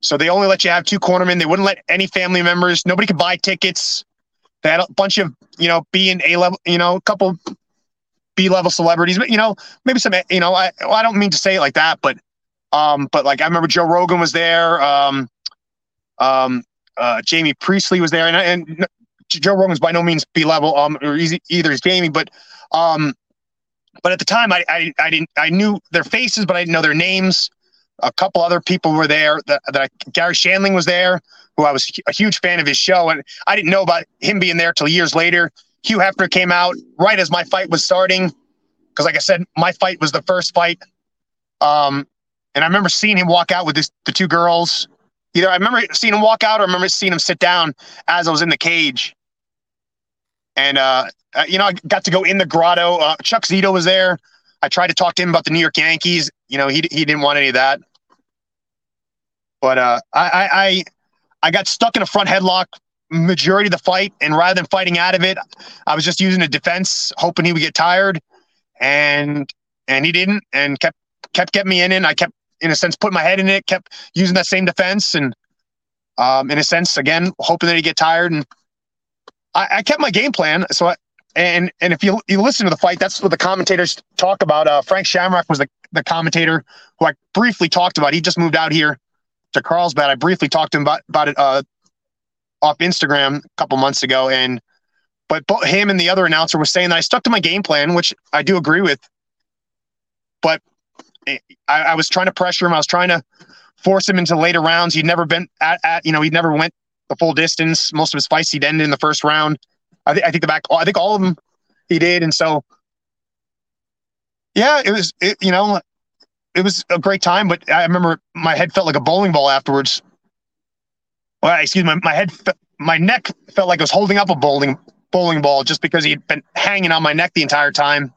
So they only let you have two cornermen. They wouldn't let any family members. Nobody could buy tickets. They had a bunch of you know B and A level, you know, a couple B level celebrities, but you know, maybe some, you know, I well, I don't mean to say it like that, but um, but like I remember Joe Rogan was there. Um, um, uh, Jaime Pressly was there, and, and Joe Rogan's by no means B level, um, or easy, either is Jamie, but um, but at the time I, I I didn't I knew their faces, but I didn't know their names. A couple other people were there. That, that I, Garry Shandling was there, who I was a huge fan of his show, and I didn't know about him being there till years later. Hugh Hefner came out right as my fight was starting, because like I said, my fight was the first fight. Um, and I remember seeing him walk out with this, the two girls Either I remember seeing him walk out or I remember seeing him sit down as I was in the cage. And, uh, uh, you know, I got to go in the grotto. Uh, Chuck Zito was there. I tried to talk to him about the New York Yankees. You know, he, he didn't want any of that. But uh, I, I, I got stuck in a front headlock majority of the fight. And rather than fighting out of it, I was just using a defense, hoping he would get tired. And, and he didn't and kept, kept getting me in and I kept in a sense, put my head in it, kept using that same defense, and um, in a sense, again, hoping that he'd get tired. And I, I kept my game plan. So, I, and and if you you listen to the fight, that's what the commentators talk about. Uh, Frank Shamrock was the the commentator who I briefly talked about. He just moved out here to Carlsbad. I briefly talked to him about about it uh, off Instagram a couple months ago, and but him and the other announcer was saying that I stuck to my game plan, which I do agree with. But I, I, was trying to pressure him. I was trying to force him into later rounds. He'd never been at, at you know, he'd never went the full distance. Most of his fights he'd end in the first round. I, th- I think the back, I think all of them he did. And so, yeah, it was, it, you know, it was a great time, but I remember my head felt like a bowling ball afterwards. Well, excuse me, my head, my neck felt like I was holding up a bowling bowling ball just because he'd been hanging on my neck the entire time.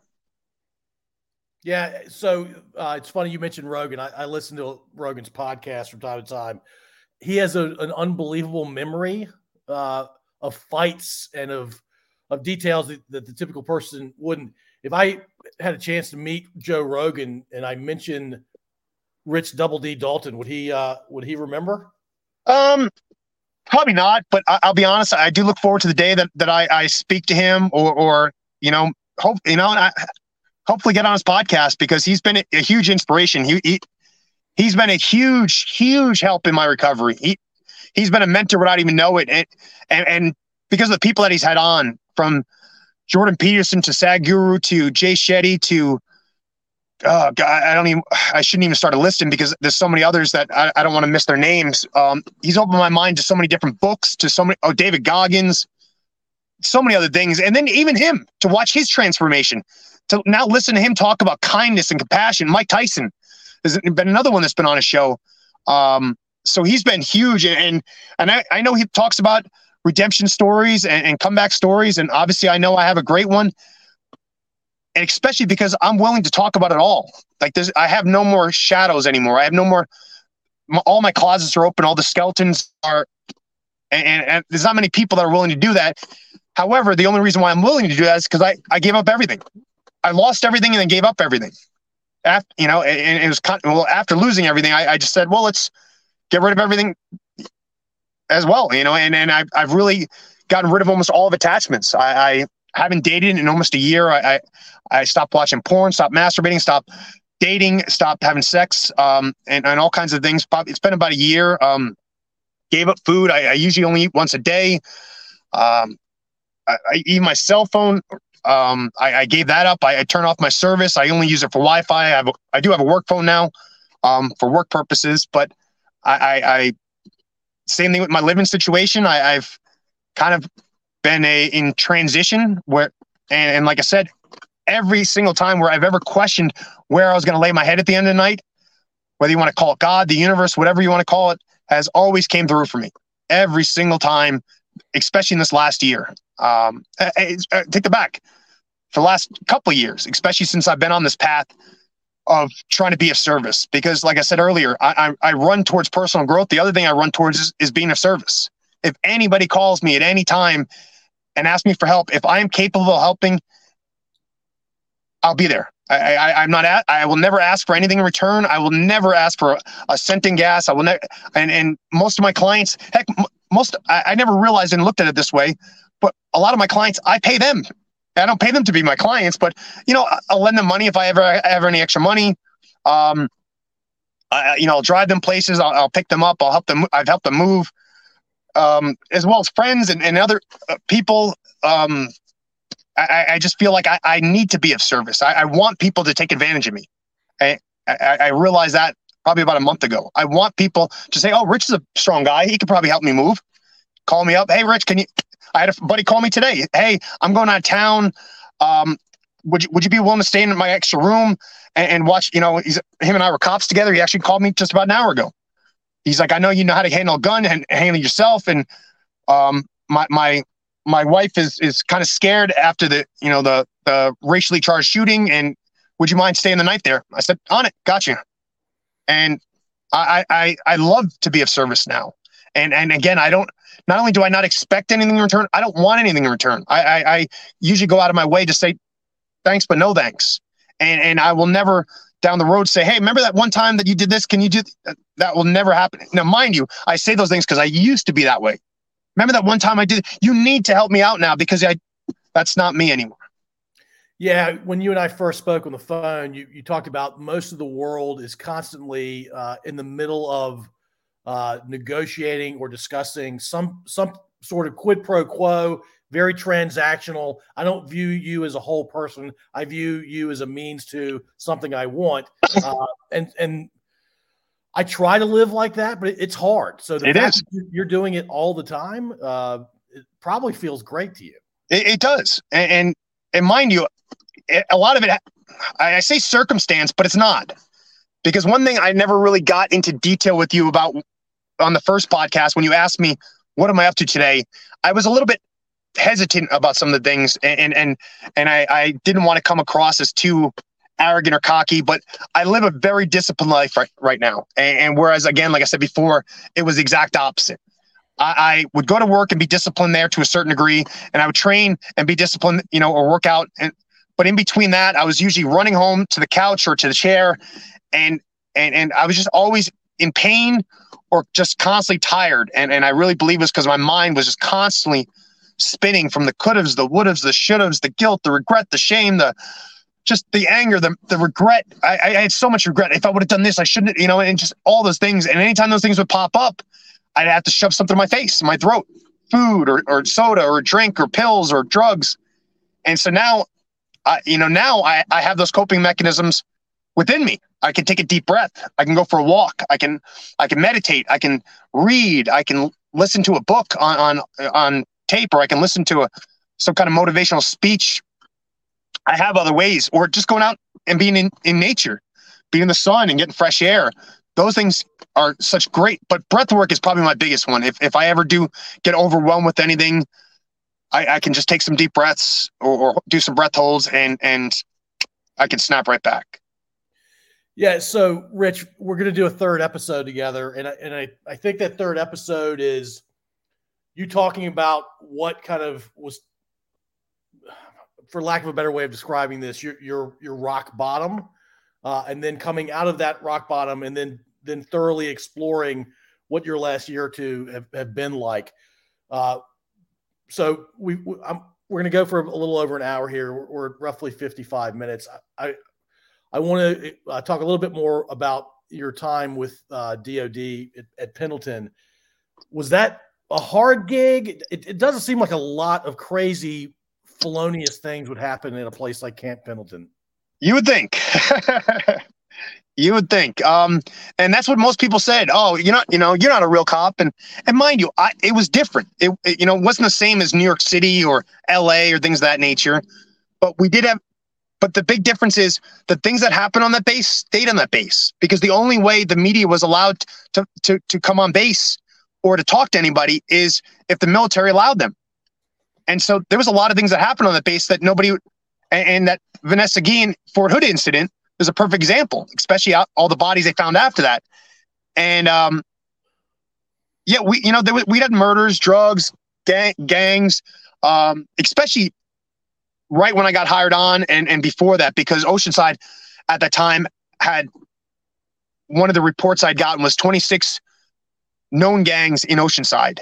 Yeah, so uh, it's funny you mentioned Rogan. I, I listen to Rogan's podcast from time to time. He has a, an unbelievable memory uh, of fights and of of details that, that the typical person wouldn't. If I had a chance to meet Joe Rogan and I mentioned Rich Double D Dalton, would he uh, would he remember? Um, probably not. But I, will be honest, I do look forward to the day that that I, I speak to him or or you know hope you know I, hopefully get on his podcast because he's been a, huge inspiration. He, he he's been a huge huge help in my recovery. He he's been a mentor without even know it, and and, and because of the people that he's had on from Jordan Peterson to Sadhguru to Jay Shetty to oh God, I don't even I shouldn't even start a listing because there's so many others that I, I don't want to miss their names. Um, he's opened my mind to so many different books, to so many oh David Goggins, so many other things, and then even him to watch his transformation. To now listen to him talk about kindness and compassion. Mike Tyson has been another one that's been on a show. Um, so he's been huge, and and I, I know he talks about redemption stories and, and comeback stories. And obviously, I know I have a great one, and especially because I'm willing to talk about it all. Like this, I have no more shadows anymore. I have no more. All my closets are open. All the skeletons are, and, and, and there's not many people that are willing to do that. However, the only reason why I'm willing to do that is because I I gave up everything. I lost everything and then gave up everything. After, you know, and it was well after losing everything, I, I just said, well, let's get rid of everything as well, you know, and, and I've, I've really gotten rid of almost all of attachments. I, I haven't dated in almost a year. I, I, I stopped watching porn, stopped masturbating, stopped dating, stopped having sex, um, and, and all kinds of things. It's been about a year. Um, gave up food. I, I usually only eat once a day. Um, I, I eat my cell phone. Um, I, I, gave that up. I, I turn off my service. I only use it for Wi-Fi. I have, a, I do have a work phone now, um, for work purposes, but I, I, I same thing with my living situation. I, have kind of been a in transition where, and, and like I said, every single time where I've ever questioned where I was going to lay my head at the end of the night, whether you want to call it God, the universe, whatever you want to call it, has always came through for me every single time, especially in this last year. Um, uh, uh, uh, take the back for the last couple years, especially since I've been on this path of trying to be of service because like i said earlier I, I, I run towards personal growth the other thing i run towards is, is being of service if anybody calls me at any time and asks me for help if i am capable of helping i'll be there I, I, am not at, I will never ask for anything in return. I will never ask for a, a cent in gas. I will never, and, and most of my clients, heck, most, I, I never realized and looked at it this way, but a lot of my clients, I pay them I don't pay them to be my clients, but you know, I'll lend them money if I ever have any extra money. Um, I, you know, I'll drive them places. I'll, I'll, pick them up. I'll help them. I've helped them move, um, as well as friends and, and other uh, people. Um, I, I, just feel like I, I, need to be of service. I, I, want people to take advantage of me. I, I, realized that probably about a month ago. I want people to say, "Oh, Rich is a strong guy. He could probably help me move." Call me up. Hey, Rich, can you I had a buddy call me today. Hey, I'm going out of town. Um, would you, would you be willing to stay in my extra room and, and watch? You know, he's, him and I were cops together. He actually called me just about an hour ago. He's like, I know you know how to handle a gun and handle yourself. And um, my my my wife is is kind of scared after the you know the the racially charged shooting. And would you mind staying the night there? I said, on it, got you. And I I I love to be of service now. And and again, I don't not only do I not expect anything in return, I don't want anything in return. I, I, I usually go out of my way to say thanks, but no thanks. And, and I will never down the road say, hey, remember that one time that you did this? Can you do th-? that? Will never happen. Now, mind you, I say those things because I used to be that way. Remember that one time I did? You need to help me out now because I, that's not me anymore. Yeah, when you and I first spoke on the phone, you, you talked about most of the world is constantly uh, in the middle of uh, negotiating or discussing some some sort of quid pro quo, very transactional. I don't view you as a whole person. I view you as a means to something I want. Uh, and and I try to live like that, but it's hard. So the it fact is. you're doing it all the time, uh, it probably feels great to you. It, it does, and, and and mind you, it, a lot of it. I, I say circumstance, but it's not because one thing I never really got into detail with you about on the first podcast when you asked me what am I up to today, I was a little bit hesitant about some of the things, and and and, I, I didn't want to come across as too arrogant or cocky, but I live a very disciplined life right, right now. And, and whereas, again, like I said before, it was the exact opposite. I, I, would go to work and be disciplined there to a certain degree, and I would train and be disciplined, you know, or work out. And but in between that, I was usually running home to the couch or to the chair, and and and I was just always in pain or just constantly tired. And and I really believe it was because my mind was just constantly spinning from the could haves, the would haves, the should haves, the guilt, the regret, the shame, the just the anger, the the regret. I, I had so much regret. If I would have done this, I shouldn't, you know, and just all those things. And anytime those things would pop up, I'd have to shove something in my face, my throat, food or, or soda or drink or pills or drugs. And so now, I, you know, now I, I have those coping mechanisms within me. I can take a deep breath. I can go for a walk. I can, I can meditate. I can read. I can listen to a book on, on, on tape, or I can listen to a, some kind of motivational speech I have other ways, or just going out and being in, in nature, being in the sun and getting fresh air. Those things are such great, but breath work is probably my biggest one. If, if I ever do get overwhelmed with anything, I, I can just take some deep breaths or, or do some breath holds and, and I can snap right back. Yeah. So, Rich, we're going to do a third episode together. And, I, and I, I think that third episode is you talking about what kind of was for lack of a better way of describing this, your your your rock bottom, uh, and then coming out of that rock bottom, and then then thoroughly exploring what your last year or two have, have been like. Uh, so we, we I'm, we're going to go for a little over an hour here. We're, we're roughly 55 minutes. I I, I want to uh, talk a little bit more about your time with uh, DoD at, at Pendleton. Was that a hard gig? It, it doesn't seem like a lot of crazy felonious things would happen in a place like Camp Pendleton. You would think. you would think. Um, and that's what most people said. Oh, you're not, you know, you're not a real cop. And and mind you, I, it was different. It, it, you know, wasn't the same as New York City or L.A. or things of that nature. But we did have. But the big difference is the things that happened on that base stayed on that base because the only way the media was allowed to to to come on base or to talk to anybody is if the military allowed them. And so there was a lot of things that happened on the base that nobody, and, and that Vanessa Guillen Fort Hood incident is a perfect example, especially out, all the bodies they found after that. And um, yeah, we you know there we had murders, drugs, gang, gangs, um, especially right when I got hired on and, and before that, because Oceanside at that time had one of the reports I'd gotten was 26 known gangs in Oceanside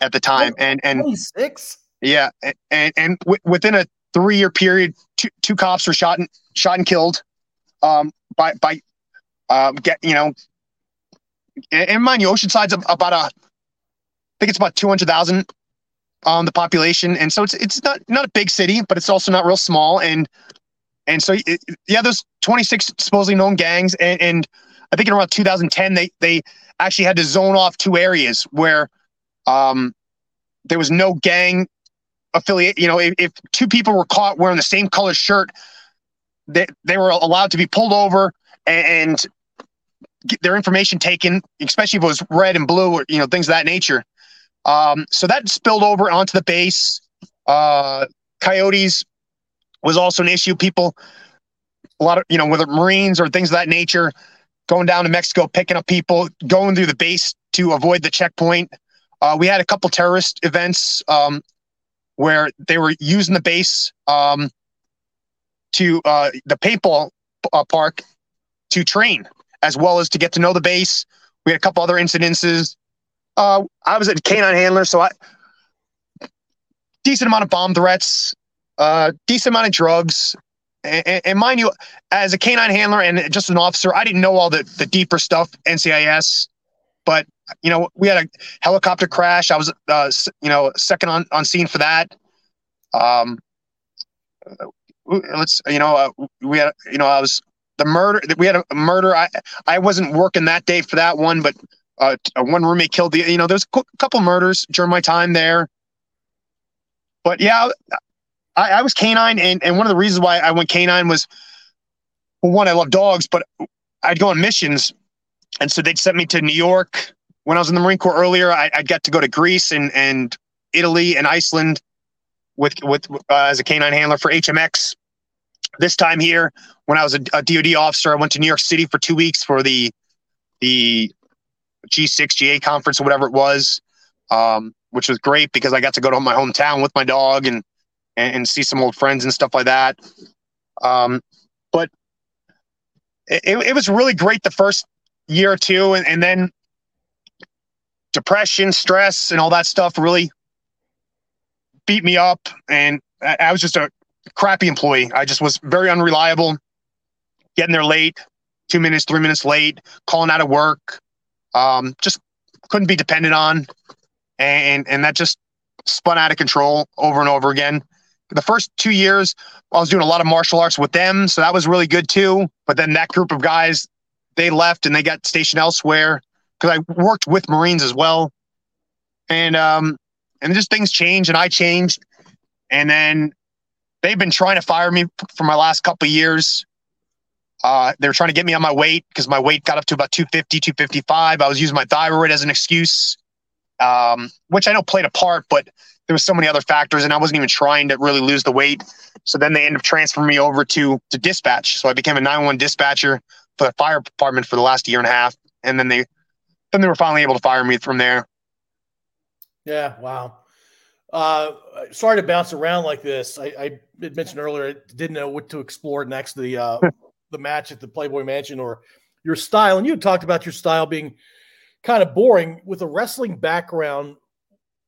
at the time. And, and 26? Yeah. And, and w- within a three year period, two, two cops were shot and shot and killed, um, by, by, uh, get, you know, In and mind you, Oceanside's about a, I think it's about 200,000 on the population, and so it's it's not not a big city, but it's also not real small. And and so it, yeah, those 26 supposedly known gangs, and, and I think in around 2010 they they actually had to zone off two areas where um, there was no gang affiliate. You know, if, if two people were caught wearing the same color shirt, they they were allowed to be pulled over and, and get their information taken, especially if it was red and blue or you know things of that nature. Um, so that spilled over onto the base. Uh, coyotes was also an issue. People, a lot of you know, whether Marines or things of that nature, going down to Mexico, picking up people, going through the base to avoid the checkpoint. Uh, we had a couple terrorist events um, where they were using the base um, to uh, the paintball uh, park to train as well as to get to know the base. We had a couple other incidences. Uh, I was a canine handler, so I decent amount of bomb threats, uh, decent amount of drugs. And, and, mind you, as a canine handler and just an officer, I didn't know all the, the deeper stuff, NCIS, but you know, we had a helicopter crash. I was, uh, you know, second on, on scene for that. Um, let's, you know, uh, we had, you know, I was the murder we had a murder. I I wasn't working that day for that one, but uh, one roommate killed the. You know, there's a couple murders during my time there. But yeah, I, I was canine, and and one of the reasons why I went canine was, well, one, I love dogs, but I'd go on missions, and so they'd send me to New York. When I was in the Marine Corps earlier, I, I got to go to Greece and and Italy and Iceland with with uh, as a canine handler for HMX. This time here, when I was a, a DoD officer, I went to New York City for two weeks for the the G6 GA conference or whatever it was, um, which was great because I got to go to my hometown with my dog and and, and see some old friends and stuff like that. Um, but it, it was really great the first year or two, and, and then depression, stress, and all that stuff really beat me up. And I, I was just a crappy employee. I just was very unreliable, getting there late, two minutes, three minutes late, calling out of work. Um, just couldn't be depended on, and and that just spun out of control over and over again. The first two years, I was doing a lot of martial arts with them, so that was really good too. But then that group of guys, they left and they got stationed elsewhere because I worked with Marines as well, and um, and just things changed and I changed, and then they've been trying to fire me for my last couple years. Uh, they were trying to get me on my weight because my weight got up to about 250, 255. I was using my thyroid as an excuse, um, which I know played a part, but there was so many other factors, and I wasn't even trying to really lose the weight. So then they ended up transferring me over to to dispatch. So I became a 911 dispatcher for the fire department for the last year and a half, and then they then they were finally able to fire me from there. Yeah, wow. Uh, sorry to bounce around like this. I, I mentioned earlier I didn't know what to explore next the uh, the match at the Playboy Mansion or your style, and you talked about your style being kind of boring with a wrestling background.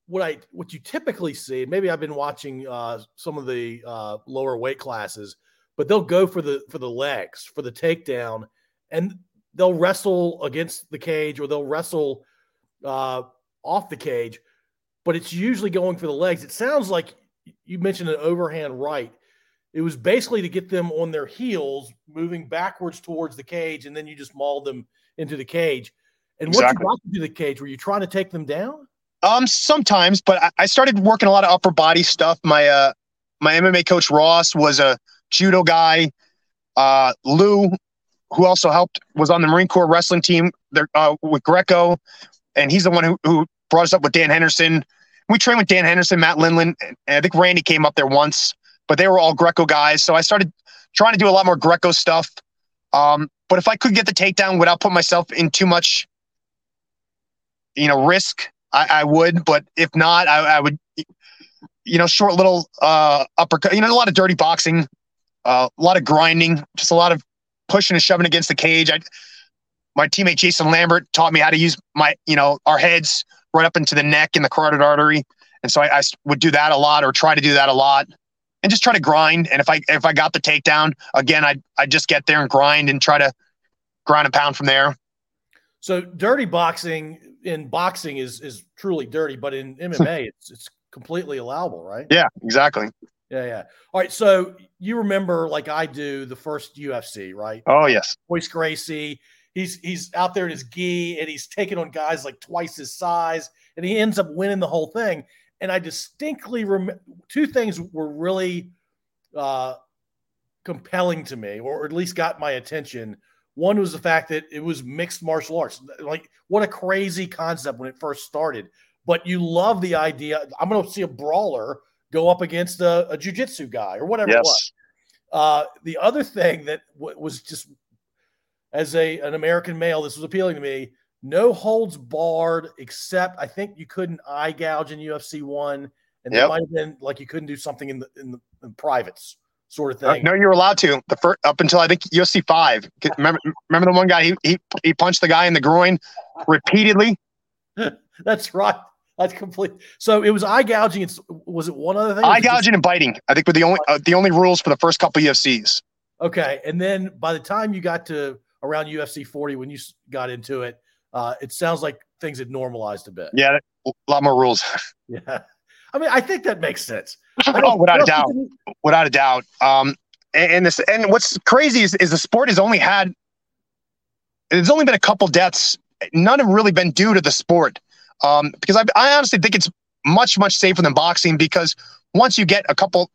What I what you typically see, maybe I've been watching uh, some of the uh, lower weight classes, but they'll go for the for the legs for the takedown, and they'll wrestle against the cage or they'll wrestle uh, off the cage, but it's usually going for the legs. It sounds like you mentioned an overhand right. It was basically to get them on their heels, moving backwards towards the cage, and then you just mauled them into the cage. And exactly. what you got to the cage? Were you trying to take them down? Um, sometimes, but I, I started working a lot of upper body stuff. My uh, my MMA coach Ross was a judo guy. Uh, Lou, who also helped, was on the Marine Corps wrestling team there uh, with Greco, and he's the one who, who brought us up with Dan Henderson. We trained with Dan Henderson, Matt Lindland, and I think Randy came up there once but they were all Greco guys. So I started trying to do a lot more Greco stuff. Um, but if I could get the takedown without putting myself in too much, you know, risk, I, I would. But if not, I, I, would, you know, short little uh, uppercut. You know, a lot of dirty boxing, uh, a lot of grinding, just a lot of pushing and shoving against the cage. I, my teammate Jason Lambert taught me how to use my, you know, our heads right up into the neck and the carotid artery, and so I, I would do that a lot, or try to do that a lot and just try to grind. And if I if I got the takedown again, I I just get there and grind and try to grind a pound from there. So dirty boxing in boxing is is truly dirty, but in MMA it's it's completely allowable, right? Yeah, exactly. Yeah, yeah. All right. So you remember, like I do, the first UFC, right? Oh yes. Royce Gracie. He's he's out there in his gi and he's taking on guys like twice his size, and he ends up winning the whole thing and I distinctly remember two things were really uh, compelling to me, or at least got my attention. One was the fact that it was mixed martial arts. Like, what a crazy concept when it first started. But you love the idea. I'm going to see a brawler go up against a, a jujitsu guy or whatever yes. it was. Uh, the other thing that w- was just as a an American male, this was appealing to me no holds barred, except I think you couldn't eye gouge in UFC one, and yep. might have been like you couldn't do something in the in the in privates sort of thing. No, you were allowed to the first up until I think UFC five. Remember, remember the one guy he he he punched the guy in the groin repeatedly. That's right. That's complete. So it was eye gouging. It's was it one other thing? Eye gouging and biting. I think were the only uh, the only rules for the first couple UFCs. Okay, and then by the time you got to around UFC 40, when you got into it, uh, it sounds like things had normalized a bit. Yeah, a lot more rules. yeah. I mean, I think that makes sense. oh, without a doubt. Without a doubt. Um, and, and this and what's crazy is, is the sport has only had there's only been a couple deaths. None have really been due to the sport. Um, because I, I honestly think it's much, much safer than boxing because once you get a couple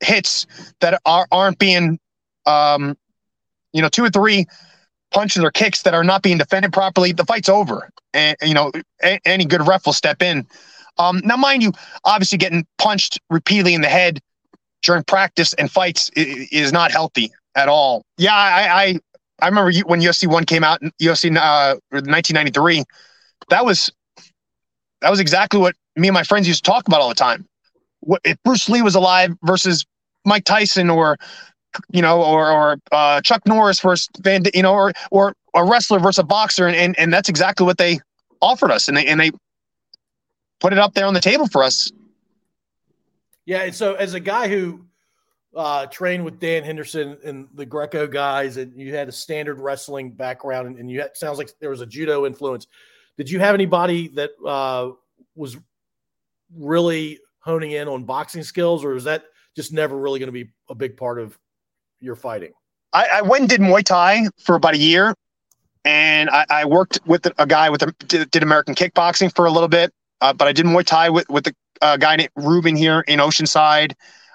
hits that are, aren't being, um, you know, two or three punches or kicks that are not being defended properly, the fight's over. And, you know, a, any good ref will step in. Um, now, mind you, obviously getting punched repeatedly in the head during practice and fights is, not healthy at all. Yeah, I, I, I remember when UFC one came out, UFC uh, 1993. That was that was exactly what me and my friends used to talk about all the time. What if Bruce Lee was alive versus Mike Tyson or you know or or uh, Chuck Norris versus Van you know or or a wrestler versus a boxer and, and and that's exactly what they offered us and they and they put it up there on the table for us. Yeah, and so as a guy who uh, trained with Dan Henderson and the Greco guys, and you had a standard wrestling background, and, you had, sounds like there was a judo influence. Did you have anybody that uh, was really honing in on boxing skills, or is that just never really going to be a big part of your fighting? I, I, went and did Muay Thai for about a year, and I, I worked with a guy with a, did, did, American kickboxing for a little bit, uh, but I did Muay Thai with with a uh, guy named Ruben here in Oceanside.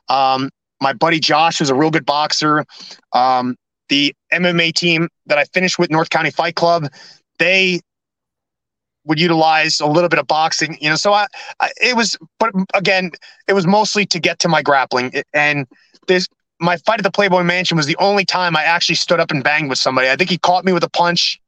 Um, my buddy Josh was a real good boxer. Um, the MMA team that I finished with, North County Fight Club, they would utilize a little bit of boxing, you know. So I, I, it was, but again, it was mostly to get to my grappling. And this, my fight at the Playboy Mansion was the only time I actually stood up and banged with somebody. I think he caught me with a punch,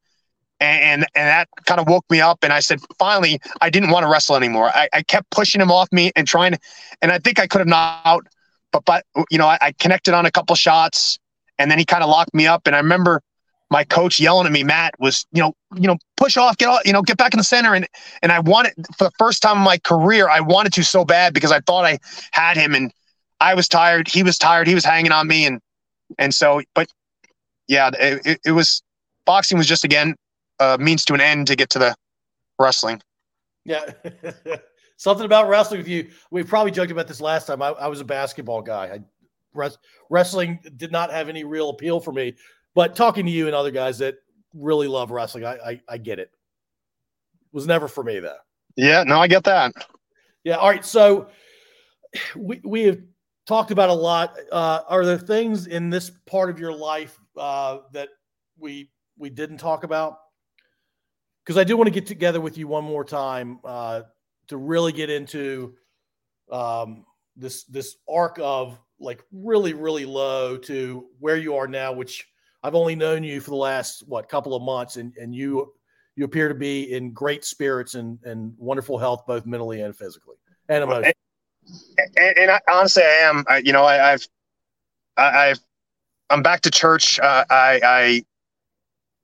and and, that kind of woke me up. And I said, finally, I didn't want to wrestle anymore. I, I kept pushing him off me and trying to, and I think I could have knocked out, but but you know, I, I connected on a couple shots, and then he kind of locked me up. And I remember my coach yelling at me, Matt, was, you know, you know, push off, get off, you know, get back in the center. And and I wanted for the first time in my career, I wanted to so bad because I thought I had him and I was tired. He was tired. He was hanging on me. And and so, but yeah, it, it, it was boxing was just again a means to an end to get to the wrestling. Yeah. Something about wrestling with you. We probably joked about this last time. I, I was a basketball guy. I, wrestling did not have any real appeal for me. But talking to you and other guys that really love wrestling, I, I, I get it. it. Was never for me though. Yeah, no, I get that. Yeah. All right. So we we have talked about a lot. Uh, are there things in this part of your life uh, that we we didn't talk about? Because I do want to get together with you one more time uh, to really get into um, this this arc of like really really low to where you are now, which I've only known you for the last what couple of months, and and you you appear to be in great spirits and and wonderful health, both mentally and physically and emotionally. And, and, I, honestly, I am. I, you know, I, I've I, I've I'm back to church. Uh, I, I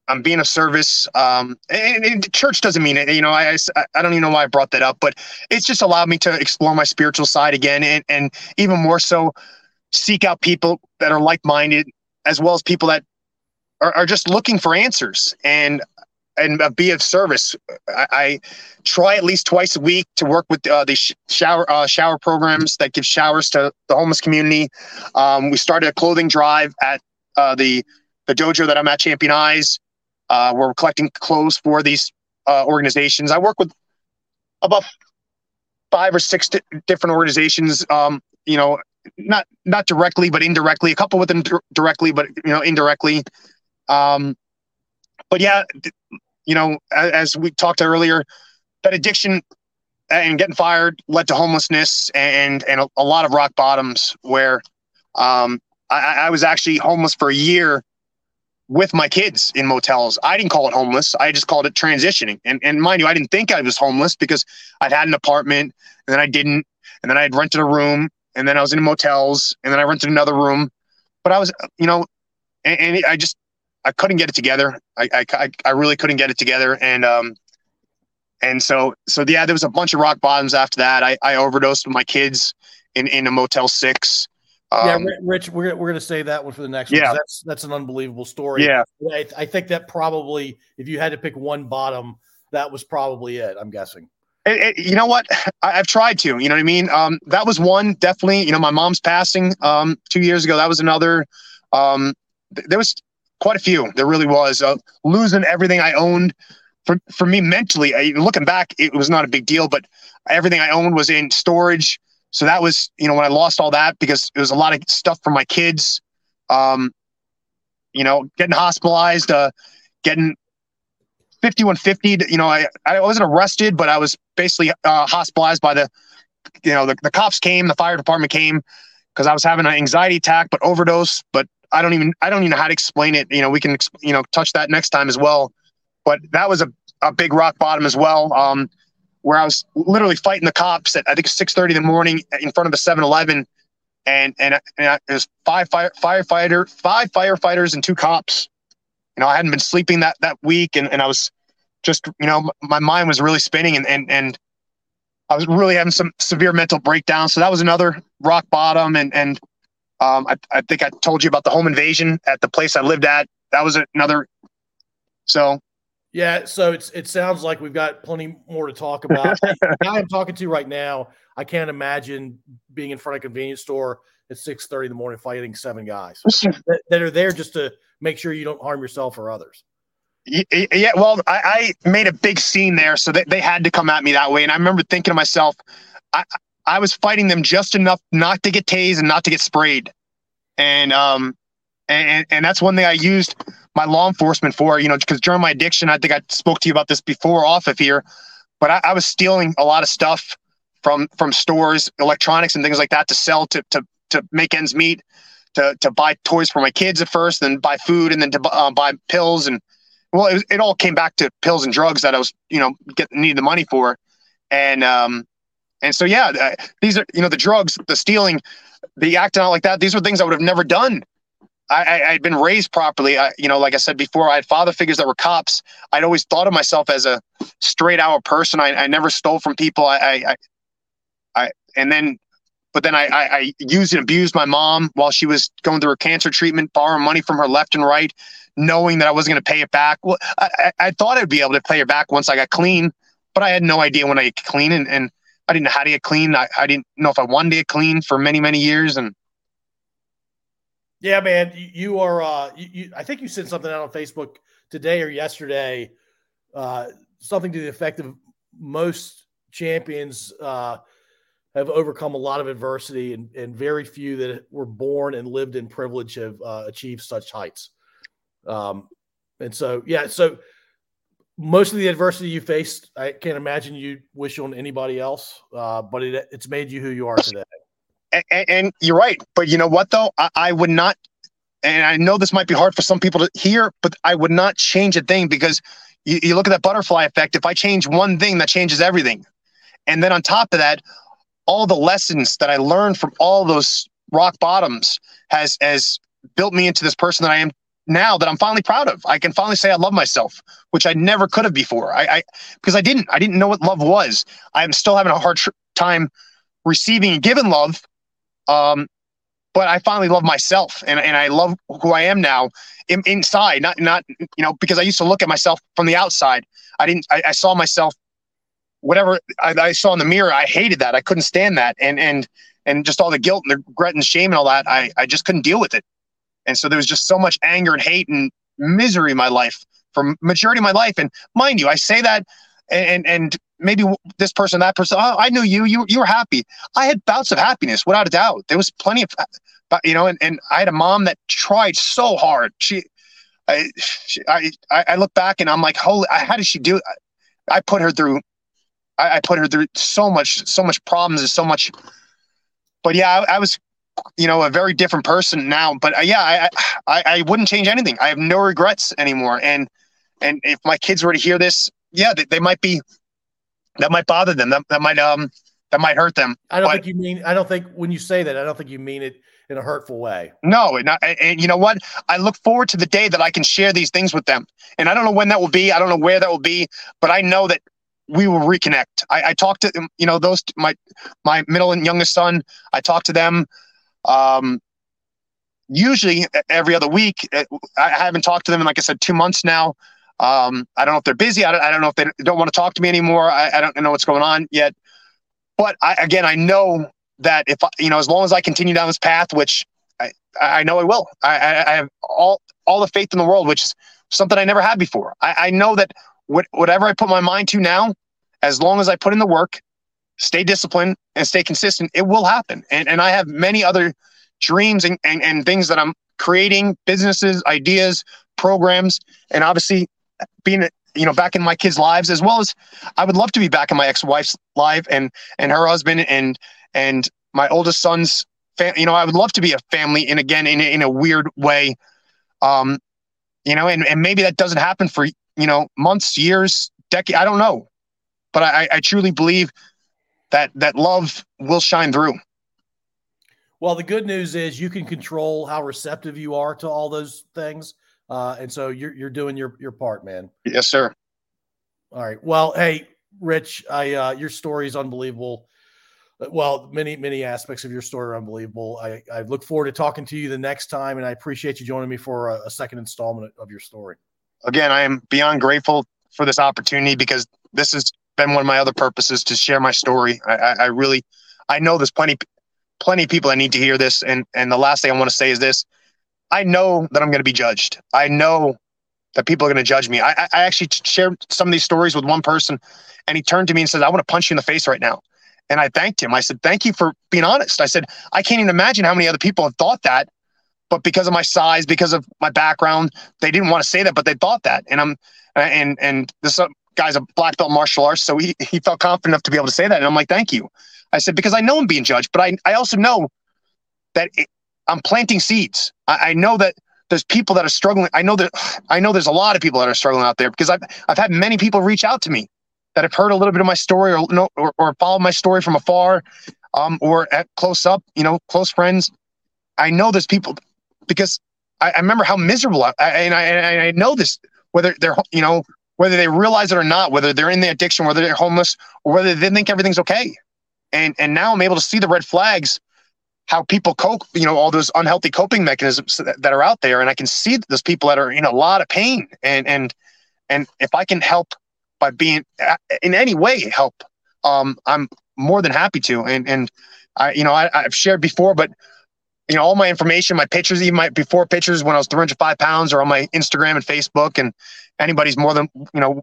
I'm being of service. Um, and, and, church doesn't mean it. You know, I, I, I don't even know why I brought that up, but it's just allowed me to explore my spiritual side again, and and even more so, seek out people that are like minded, as well as people that are, are just looking for answers and and be of service. I, I, try at least twice a week to work with uh, the sh- shower uh, shower programs that give showers to the homeless community. Um, we started a clothing drive at uh, the the dojo that I'm at, Champion Eyes. Uh, we're collecting clothes for these uh, organizations. I work with about five or six di- different organizations. Um, you know, not not directly, but indirectly. A couple with them directly, but you know, indirectly. Um, but yeah, you know, as, we talked earlier, that addiction and getting fired led to homelessness and and a, a lot of rock bottoms where um, I, I, was actually homeless for a year with my kids in motels. I didn't call it homeless. I just called it transitioning. And and mind you, I didn't think I was homeless because I'd had an apartment and then I didn't, and then I had rented a room, and then I was in motels, and then I rented another room. But I was, you know, and, and I just I couldn't get it together. I, I, I really couldn't get it together. And, um, and so, so yeah, there was a bunch of rock bottoms after that. I, I overdosed with my kids in, in a Motel Six. Um, yeah, Rich, we're, we're going to say that one for the next yeah. one. That's, that's an unbelievable story. Yeah. I, I think that probably, if you had to pick one bottom, that was probably it, I'm guessing. It, it, you know what? I, have tried to. You know what I mean? Um, that was one definitely. You know, my mom's passing um, two years ago. That was another. Um, th- there was quite a few. There really was uh, losing everything I owned. For for me mentally, I, looking back, it was not a big deal. But everything I owned was in storage. So that was, you know, when I lost all that because it was a lot of stuff for my kids. Um, you know, getting hospitalized, uh, getting 5150. You know, I, I wasn't arrested, but I was basically uh, hospitalized by the, you know, the, the cops came, the fire department came because I was having an anxiety attack, but overdose. But I don't even, I don't even know how to explain it. You know, we can, you know, touch that next time as well. But that was a, a big rock bottom as well. Um, where I was literally fighting the cops at I think 6:30 in the morning in front of a 7-Eleven, and and, and was five fire, firefighter, five firefighters and two cops. You know, I hadn't been sleeping that that week, and, and I was just you know my mind was really spinning, and and and I was really having some severe mental breakdown. So that was another rock bottom, and and um, I I think I told you about the home invasion at the place I lived at. That was another. So yeah, so it's it sounds like we've got plenty more to talk about. the guy I'm talking to right now, I can't imagine being in front of a convenience store at six thirty in the morning fighting seven guys that, that, are there just to make sure you don't harm yourself or others. Yeah, well, I, I made a big scene there, so they, they had to come at me that way. And I remember thinking to myself, I I was fighting them just enough not to get tased and not to get sprayed, and um, and and that's one thing I used my law enforcement for, you know, because during my addiction, I think I spoke to you about this before off of here, but I, I, was stealing a lot of stuff from from stores, electronics and things like that to sell to to to make ends meet, to to buy toys for my kids at first, then buy food, and then to uh, buy pills and well, it, it all came back to pills and drugs that I was, you know, get needed the money for, and um, and so yeah, uh, these are you know the drugs, the stealing, the acting out like that. These were things I would have never done I, I had been raised properly. I, you know, like I said before, I had father figures that were cops. I'd always thought of myself as a straight out person. I, I never stole from people. I, I, I, and then, but then I, I, I used and abused my mom while she was going through her cancer treatment, borrowing money from her left and right, knowing that I wasn't going to pay it back. Well, I, I thought I'd be able to pay her back once I got clean, but I had no idea when I clean, and, and I didn't know how to get clean. I, I didn't know if I wanted to get clean for many, many years, and yeah, man, you are. Uh, you, you, I think you said something out on Facebook today or yesterday, uh, something to the effect of most champions uh, have overcome a lot of adversity, and, and very few that were born and lived in privilege have uh, achieved such heights. Um, and so, yeah, so most of the adversity you faced, I can't imagine you wish on anybody else, uh, but it, it's made you who you are today and, and, you're right. But you know what, though? I, I, would not, and I know this might be hard for some people to hear, but I would not change a thing because you, you look at that butterfly effect. If I change one thing, that changes everything. And then on top of that, all the lessons that I learned from all those rock bottoms has has built me into this person that I am now that I'm finally proud of. I can finally say I love myself, which I never could have before. I, I because I didn't. I didn't know what love was. I'm still having a hard tr- time receiving and giving love um, but I finally love myself and, and I love who I am now in, inside, not, not, you know, because I used to look at myself from the outside. I didn't, I, I saw myself, whatever I, I, saw in the mirror. I hated that. I couldn't stand that. And, and, and just all the guilt and the regret and shame and all that, I, I just couldn't deal with it. And so there was just so much anger and hate and misery in my life for majority of my life. And mind you, I say that and, and maybe this person, that person. Oh, I knew you. You you were happy. I had bouts of happiness, without a doubt. There was plenty of, you know, and, and I had a mom that tried so hard. She, I, she, I, I look back and I'm like, holy, how did she do? It? I put her through. I, put her through so much, so much problems and so much. But yeah, I, I was, you know, a very different person now. But uh, yeah, I, I, I wouldn't change anything. I have no regrets anymore. And and if my kids were to hear this, yeah, they, they might be that might bother them. That, that might um that might hurt them. I don't but, think you mean. I don't think when you say that, I don't think you mean it in a hurtful way. No, and, and, and you know what? I look forward to the day that I can share these things with them. And I don't know when that will be. I don't know where that will be, but I know that we will reconnect. I, I talked to you know, those my my middle and youngest son. I talked to them. Um, usually every other week. I haven't talked to them in, like I said, two months now. Um, I don't know if they're busy. I don't, I don't know if they don't want to talk to me anymore. I, I don't know what's going on yet. But I, again, I know that if you know, as long as I continue down this path, which I, I know I will. I, I, I have all all the faith in the world, which is something I never had before. I, I know that what, whatever I put my mind to now, as long as I put in the work, stay disciplined, and stay consistent, it will happen. And and I have many other dreams and, and, and things that I'm creating, businesses, ideas, programs, and obviously being you know back in my kids' lives as well as I would love to be back in my ex-wife's life and and her husband and and my oldest son's family. you know I would love to be a family and again in in a weird way um you know and and maybe that doesn't happen for you know months years decade I don't know but I I truly believe that that love will shine through well the good news is you can control how receptive you are to all those things uh, and so you're you're doing your your part, man. Yes, sir. All right. Well, hey, Rich, I uh, your story is unbelievable. Uh, well, many many aspects of your story are unbelievable. I, I look forward to talking to you the next time, and I appreciate you joining me for a, a second installment of your story. Again, I am beyond grateful for this opportunity because this has been one of my other purposes to share my story. I, I, I really, I know there's plenty, plenty people that need to hear this, and and the last thing I want to say is this: I know that I'm going to be judged. I know that people are going to judge me. I, I actually shared some of these stories with one person, and he turned to me and said, "I want to punch you in the face right now." And I thanked him. I said, "Thank you for being honest." I said, "I can't even imagine how many other people have thought that, but because of my size, because of my background, they didn't want to say that, but they thought that." And I'm and and this guy's a black belt martial arts, so he he felt confident enough to be able to say that. And I'm like, "Thank you." I said because I know I'm being judged, but I I also know that it, I'm planting seeds. I, I know that there's people that are struggling. I know that I know there's a lot of people that are struggling out there because I've I've had many people reach out to me that have heard a little bit of my story or know or, or followed my story from afar, um, or at close up, you know, close friends. I know there's people because I, I remember how miserable I, and I and I know this whether they're you know whether they realize it or not, whether they're in the addiction, whether they're homeless, or whether they think everything's okay. And and now I'm able to see the red flags how people cope, you know, all those unhealthy coping mechanisms that, that, are out there. And I can see those people that are in a lot of pain. And, and, and if I can help by being in any way help, um, I'm more than happy to. And, and I, you know, I, I've shared before, but you know, all my information, my pictures, even my before pictures when I was 305 pounds are on my Instagram and Facebook and anybody's more than, you know,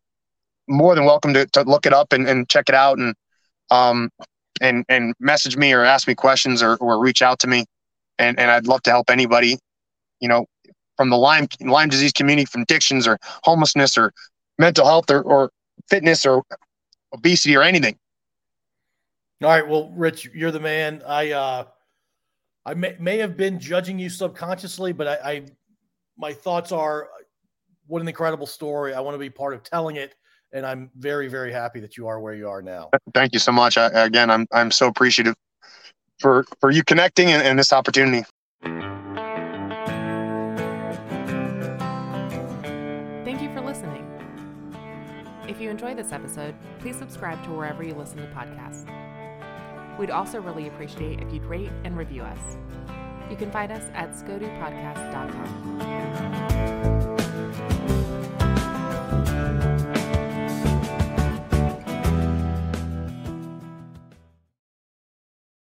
more than welcome to, to look it up and, and check it out. And, um, and and message me or ask me questions or, or reach out to me. And and I'd love to help anybody you know from the Lyme Lyme disease community from addictions or homelessness or mental health or, or fitness or obesity or anything. All right. Well Rich you're the man. I uh I may, may have been judging you subconsciously but I, I my thoughts are what an incredible story I want to be part of telling it and I'm very, very happy that you are where you are now. Thank you so much. I, again, I'm I'm so appreciative for for you connecting and, and this opportunity. Thank you for listening. If you enjoy this episode, please subscribe to wherever you listen to podcasts. We'd also really appreciate if you'd rate and review us. You can find us at scodupodcast.com.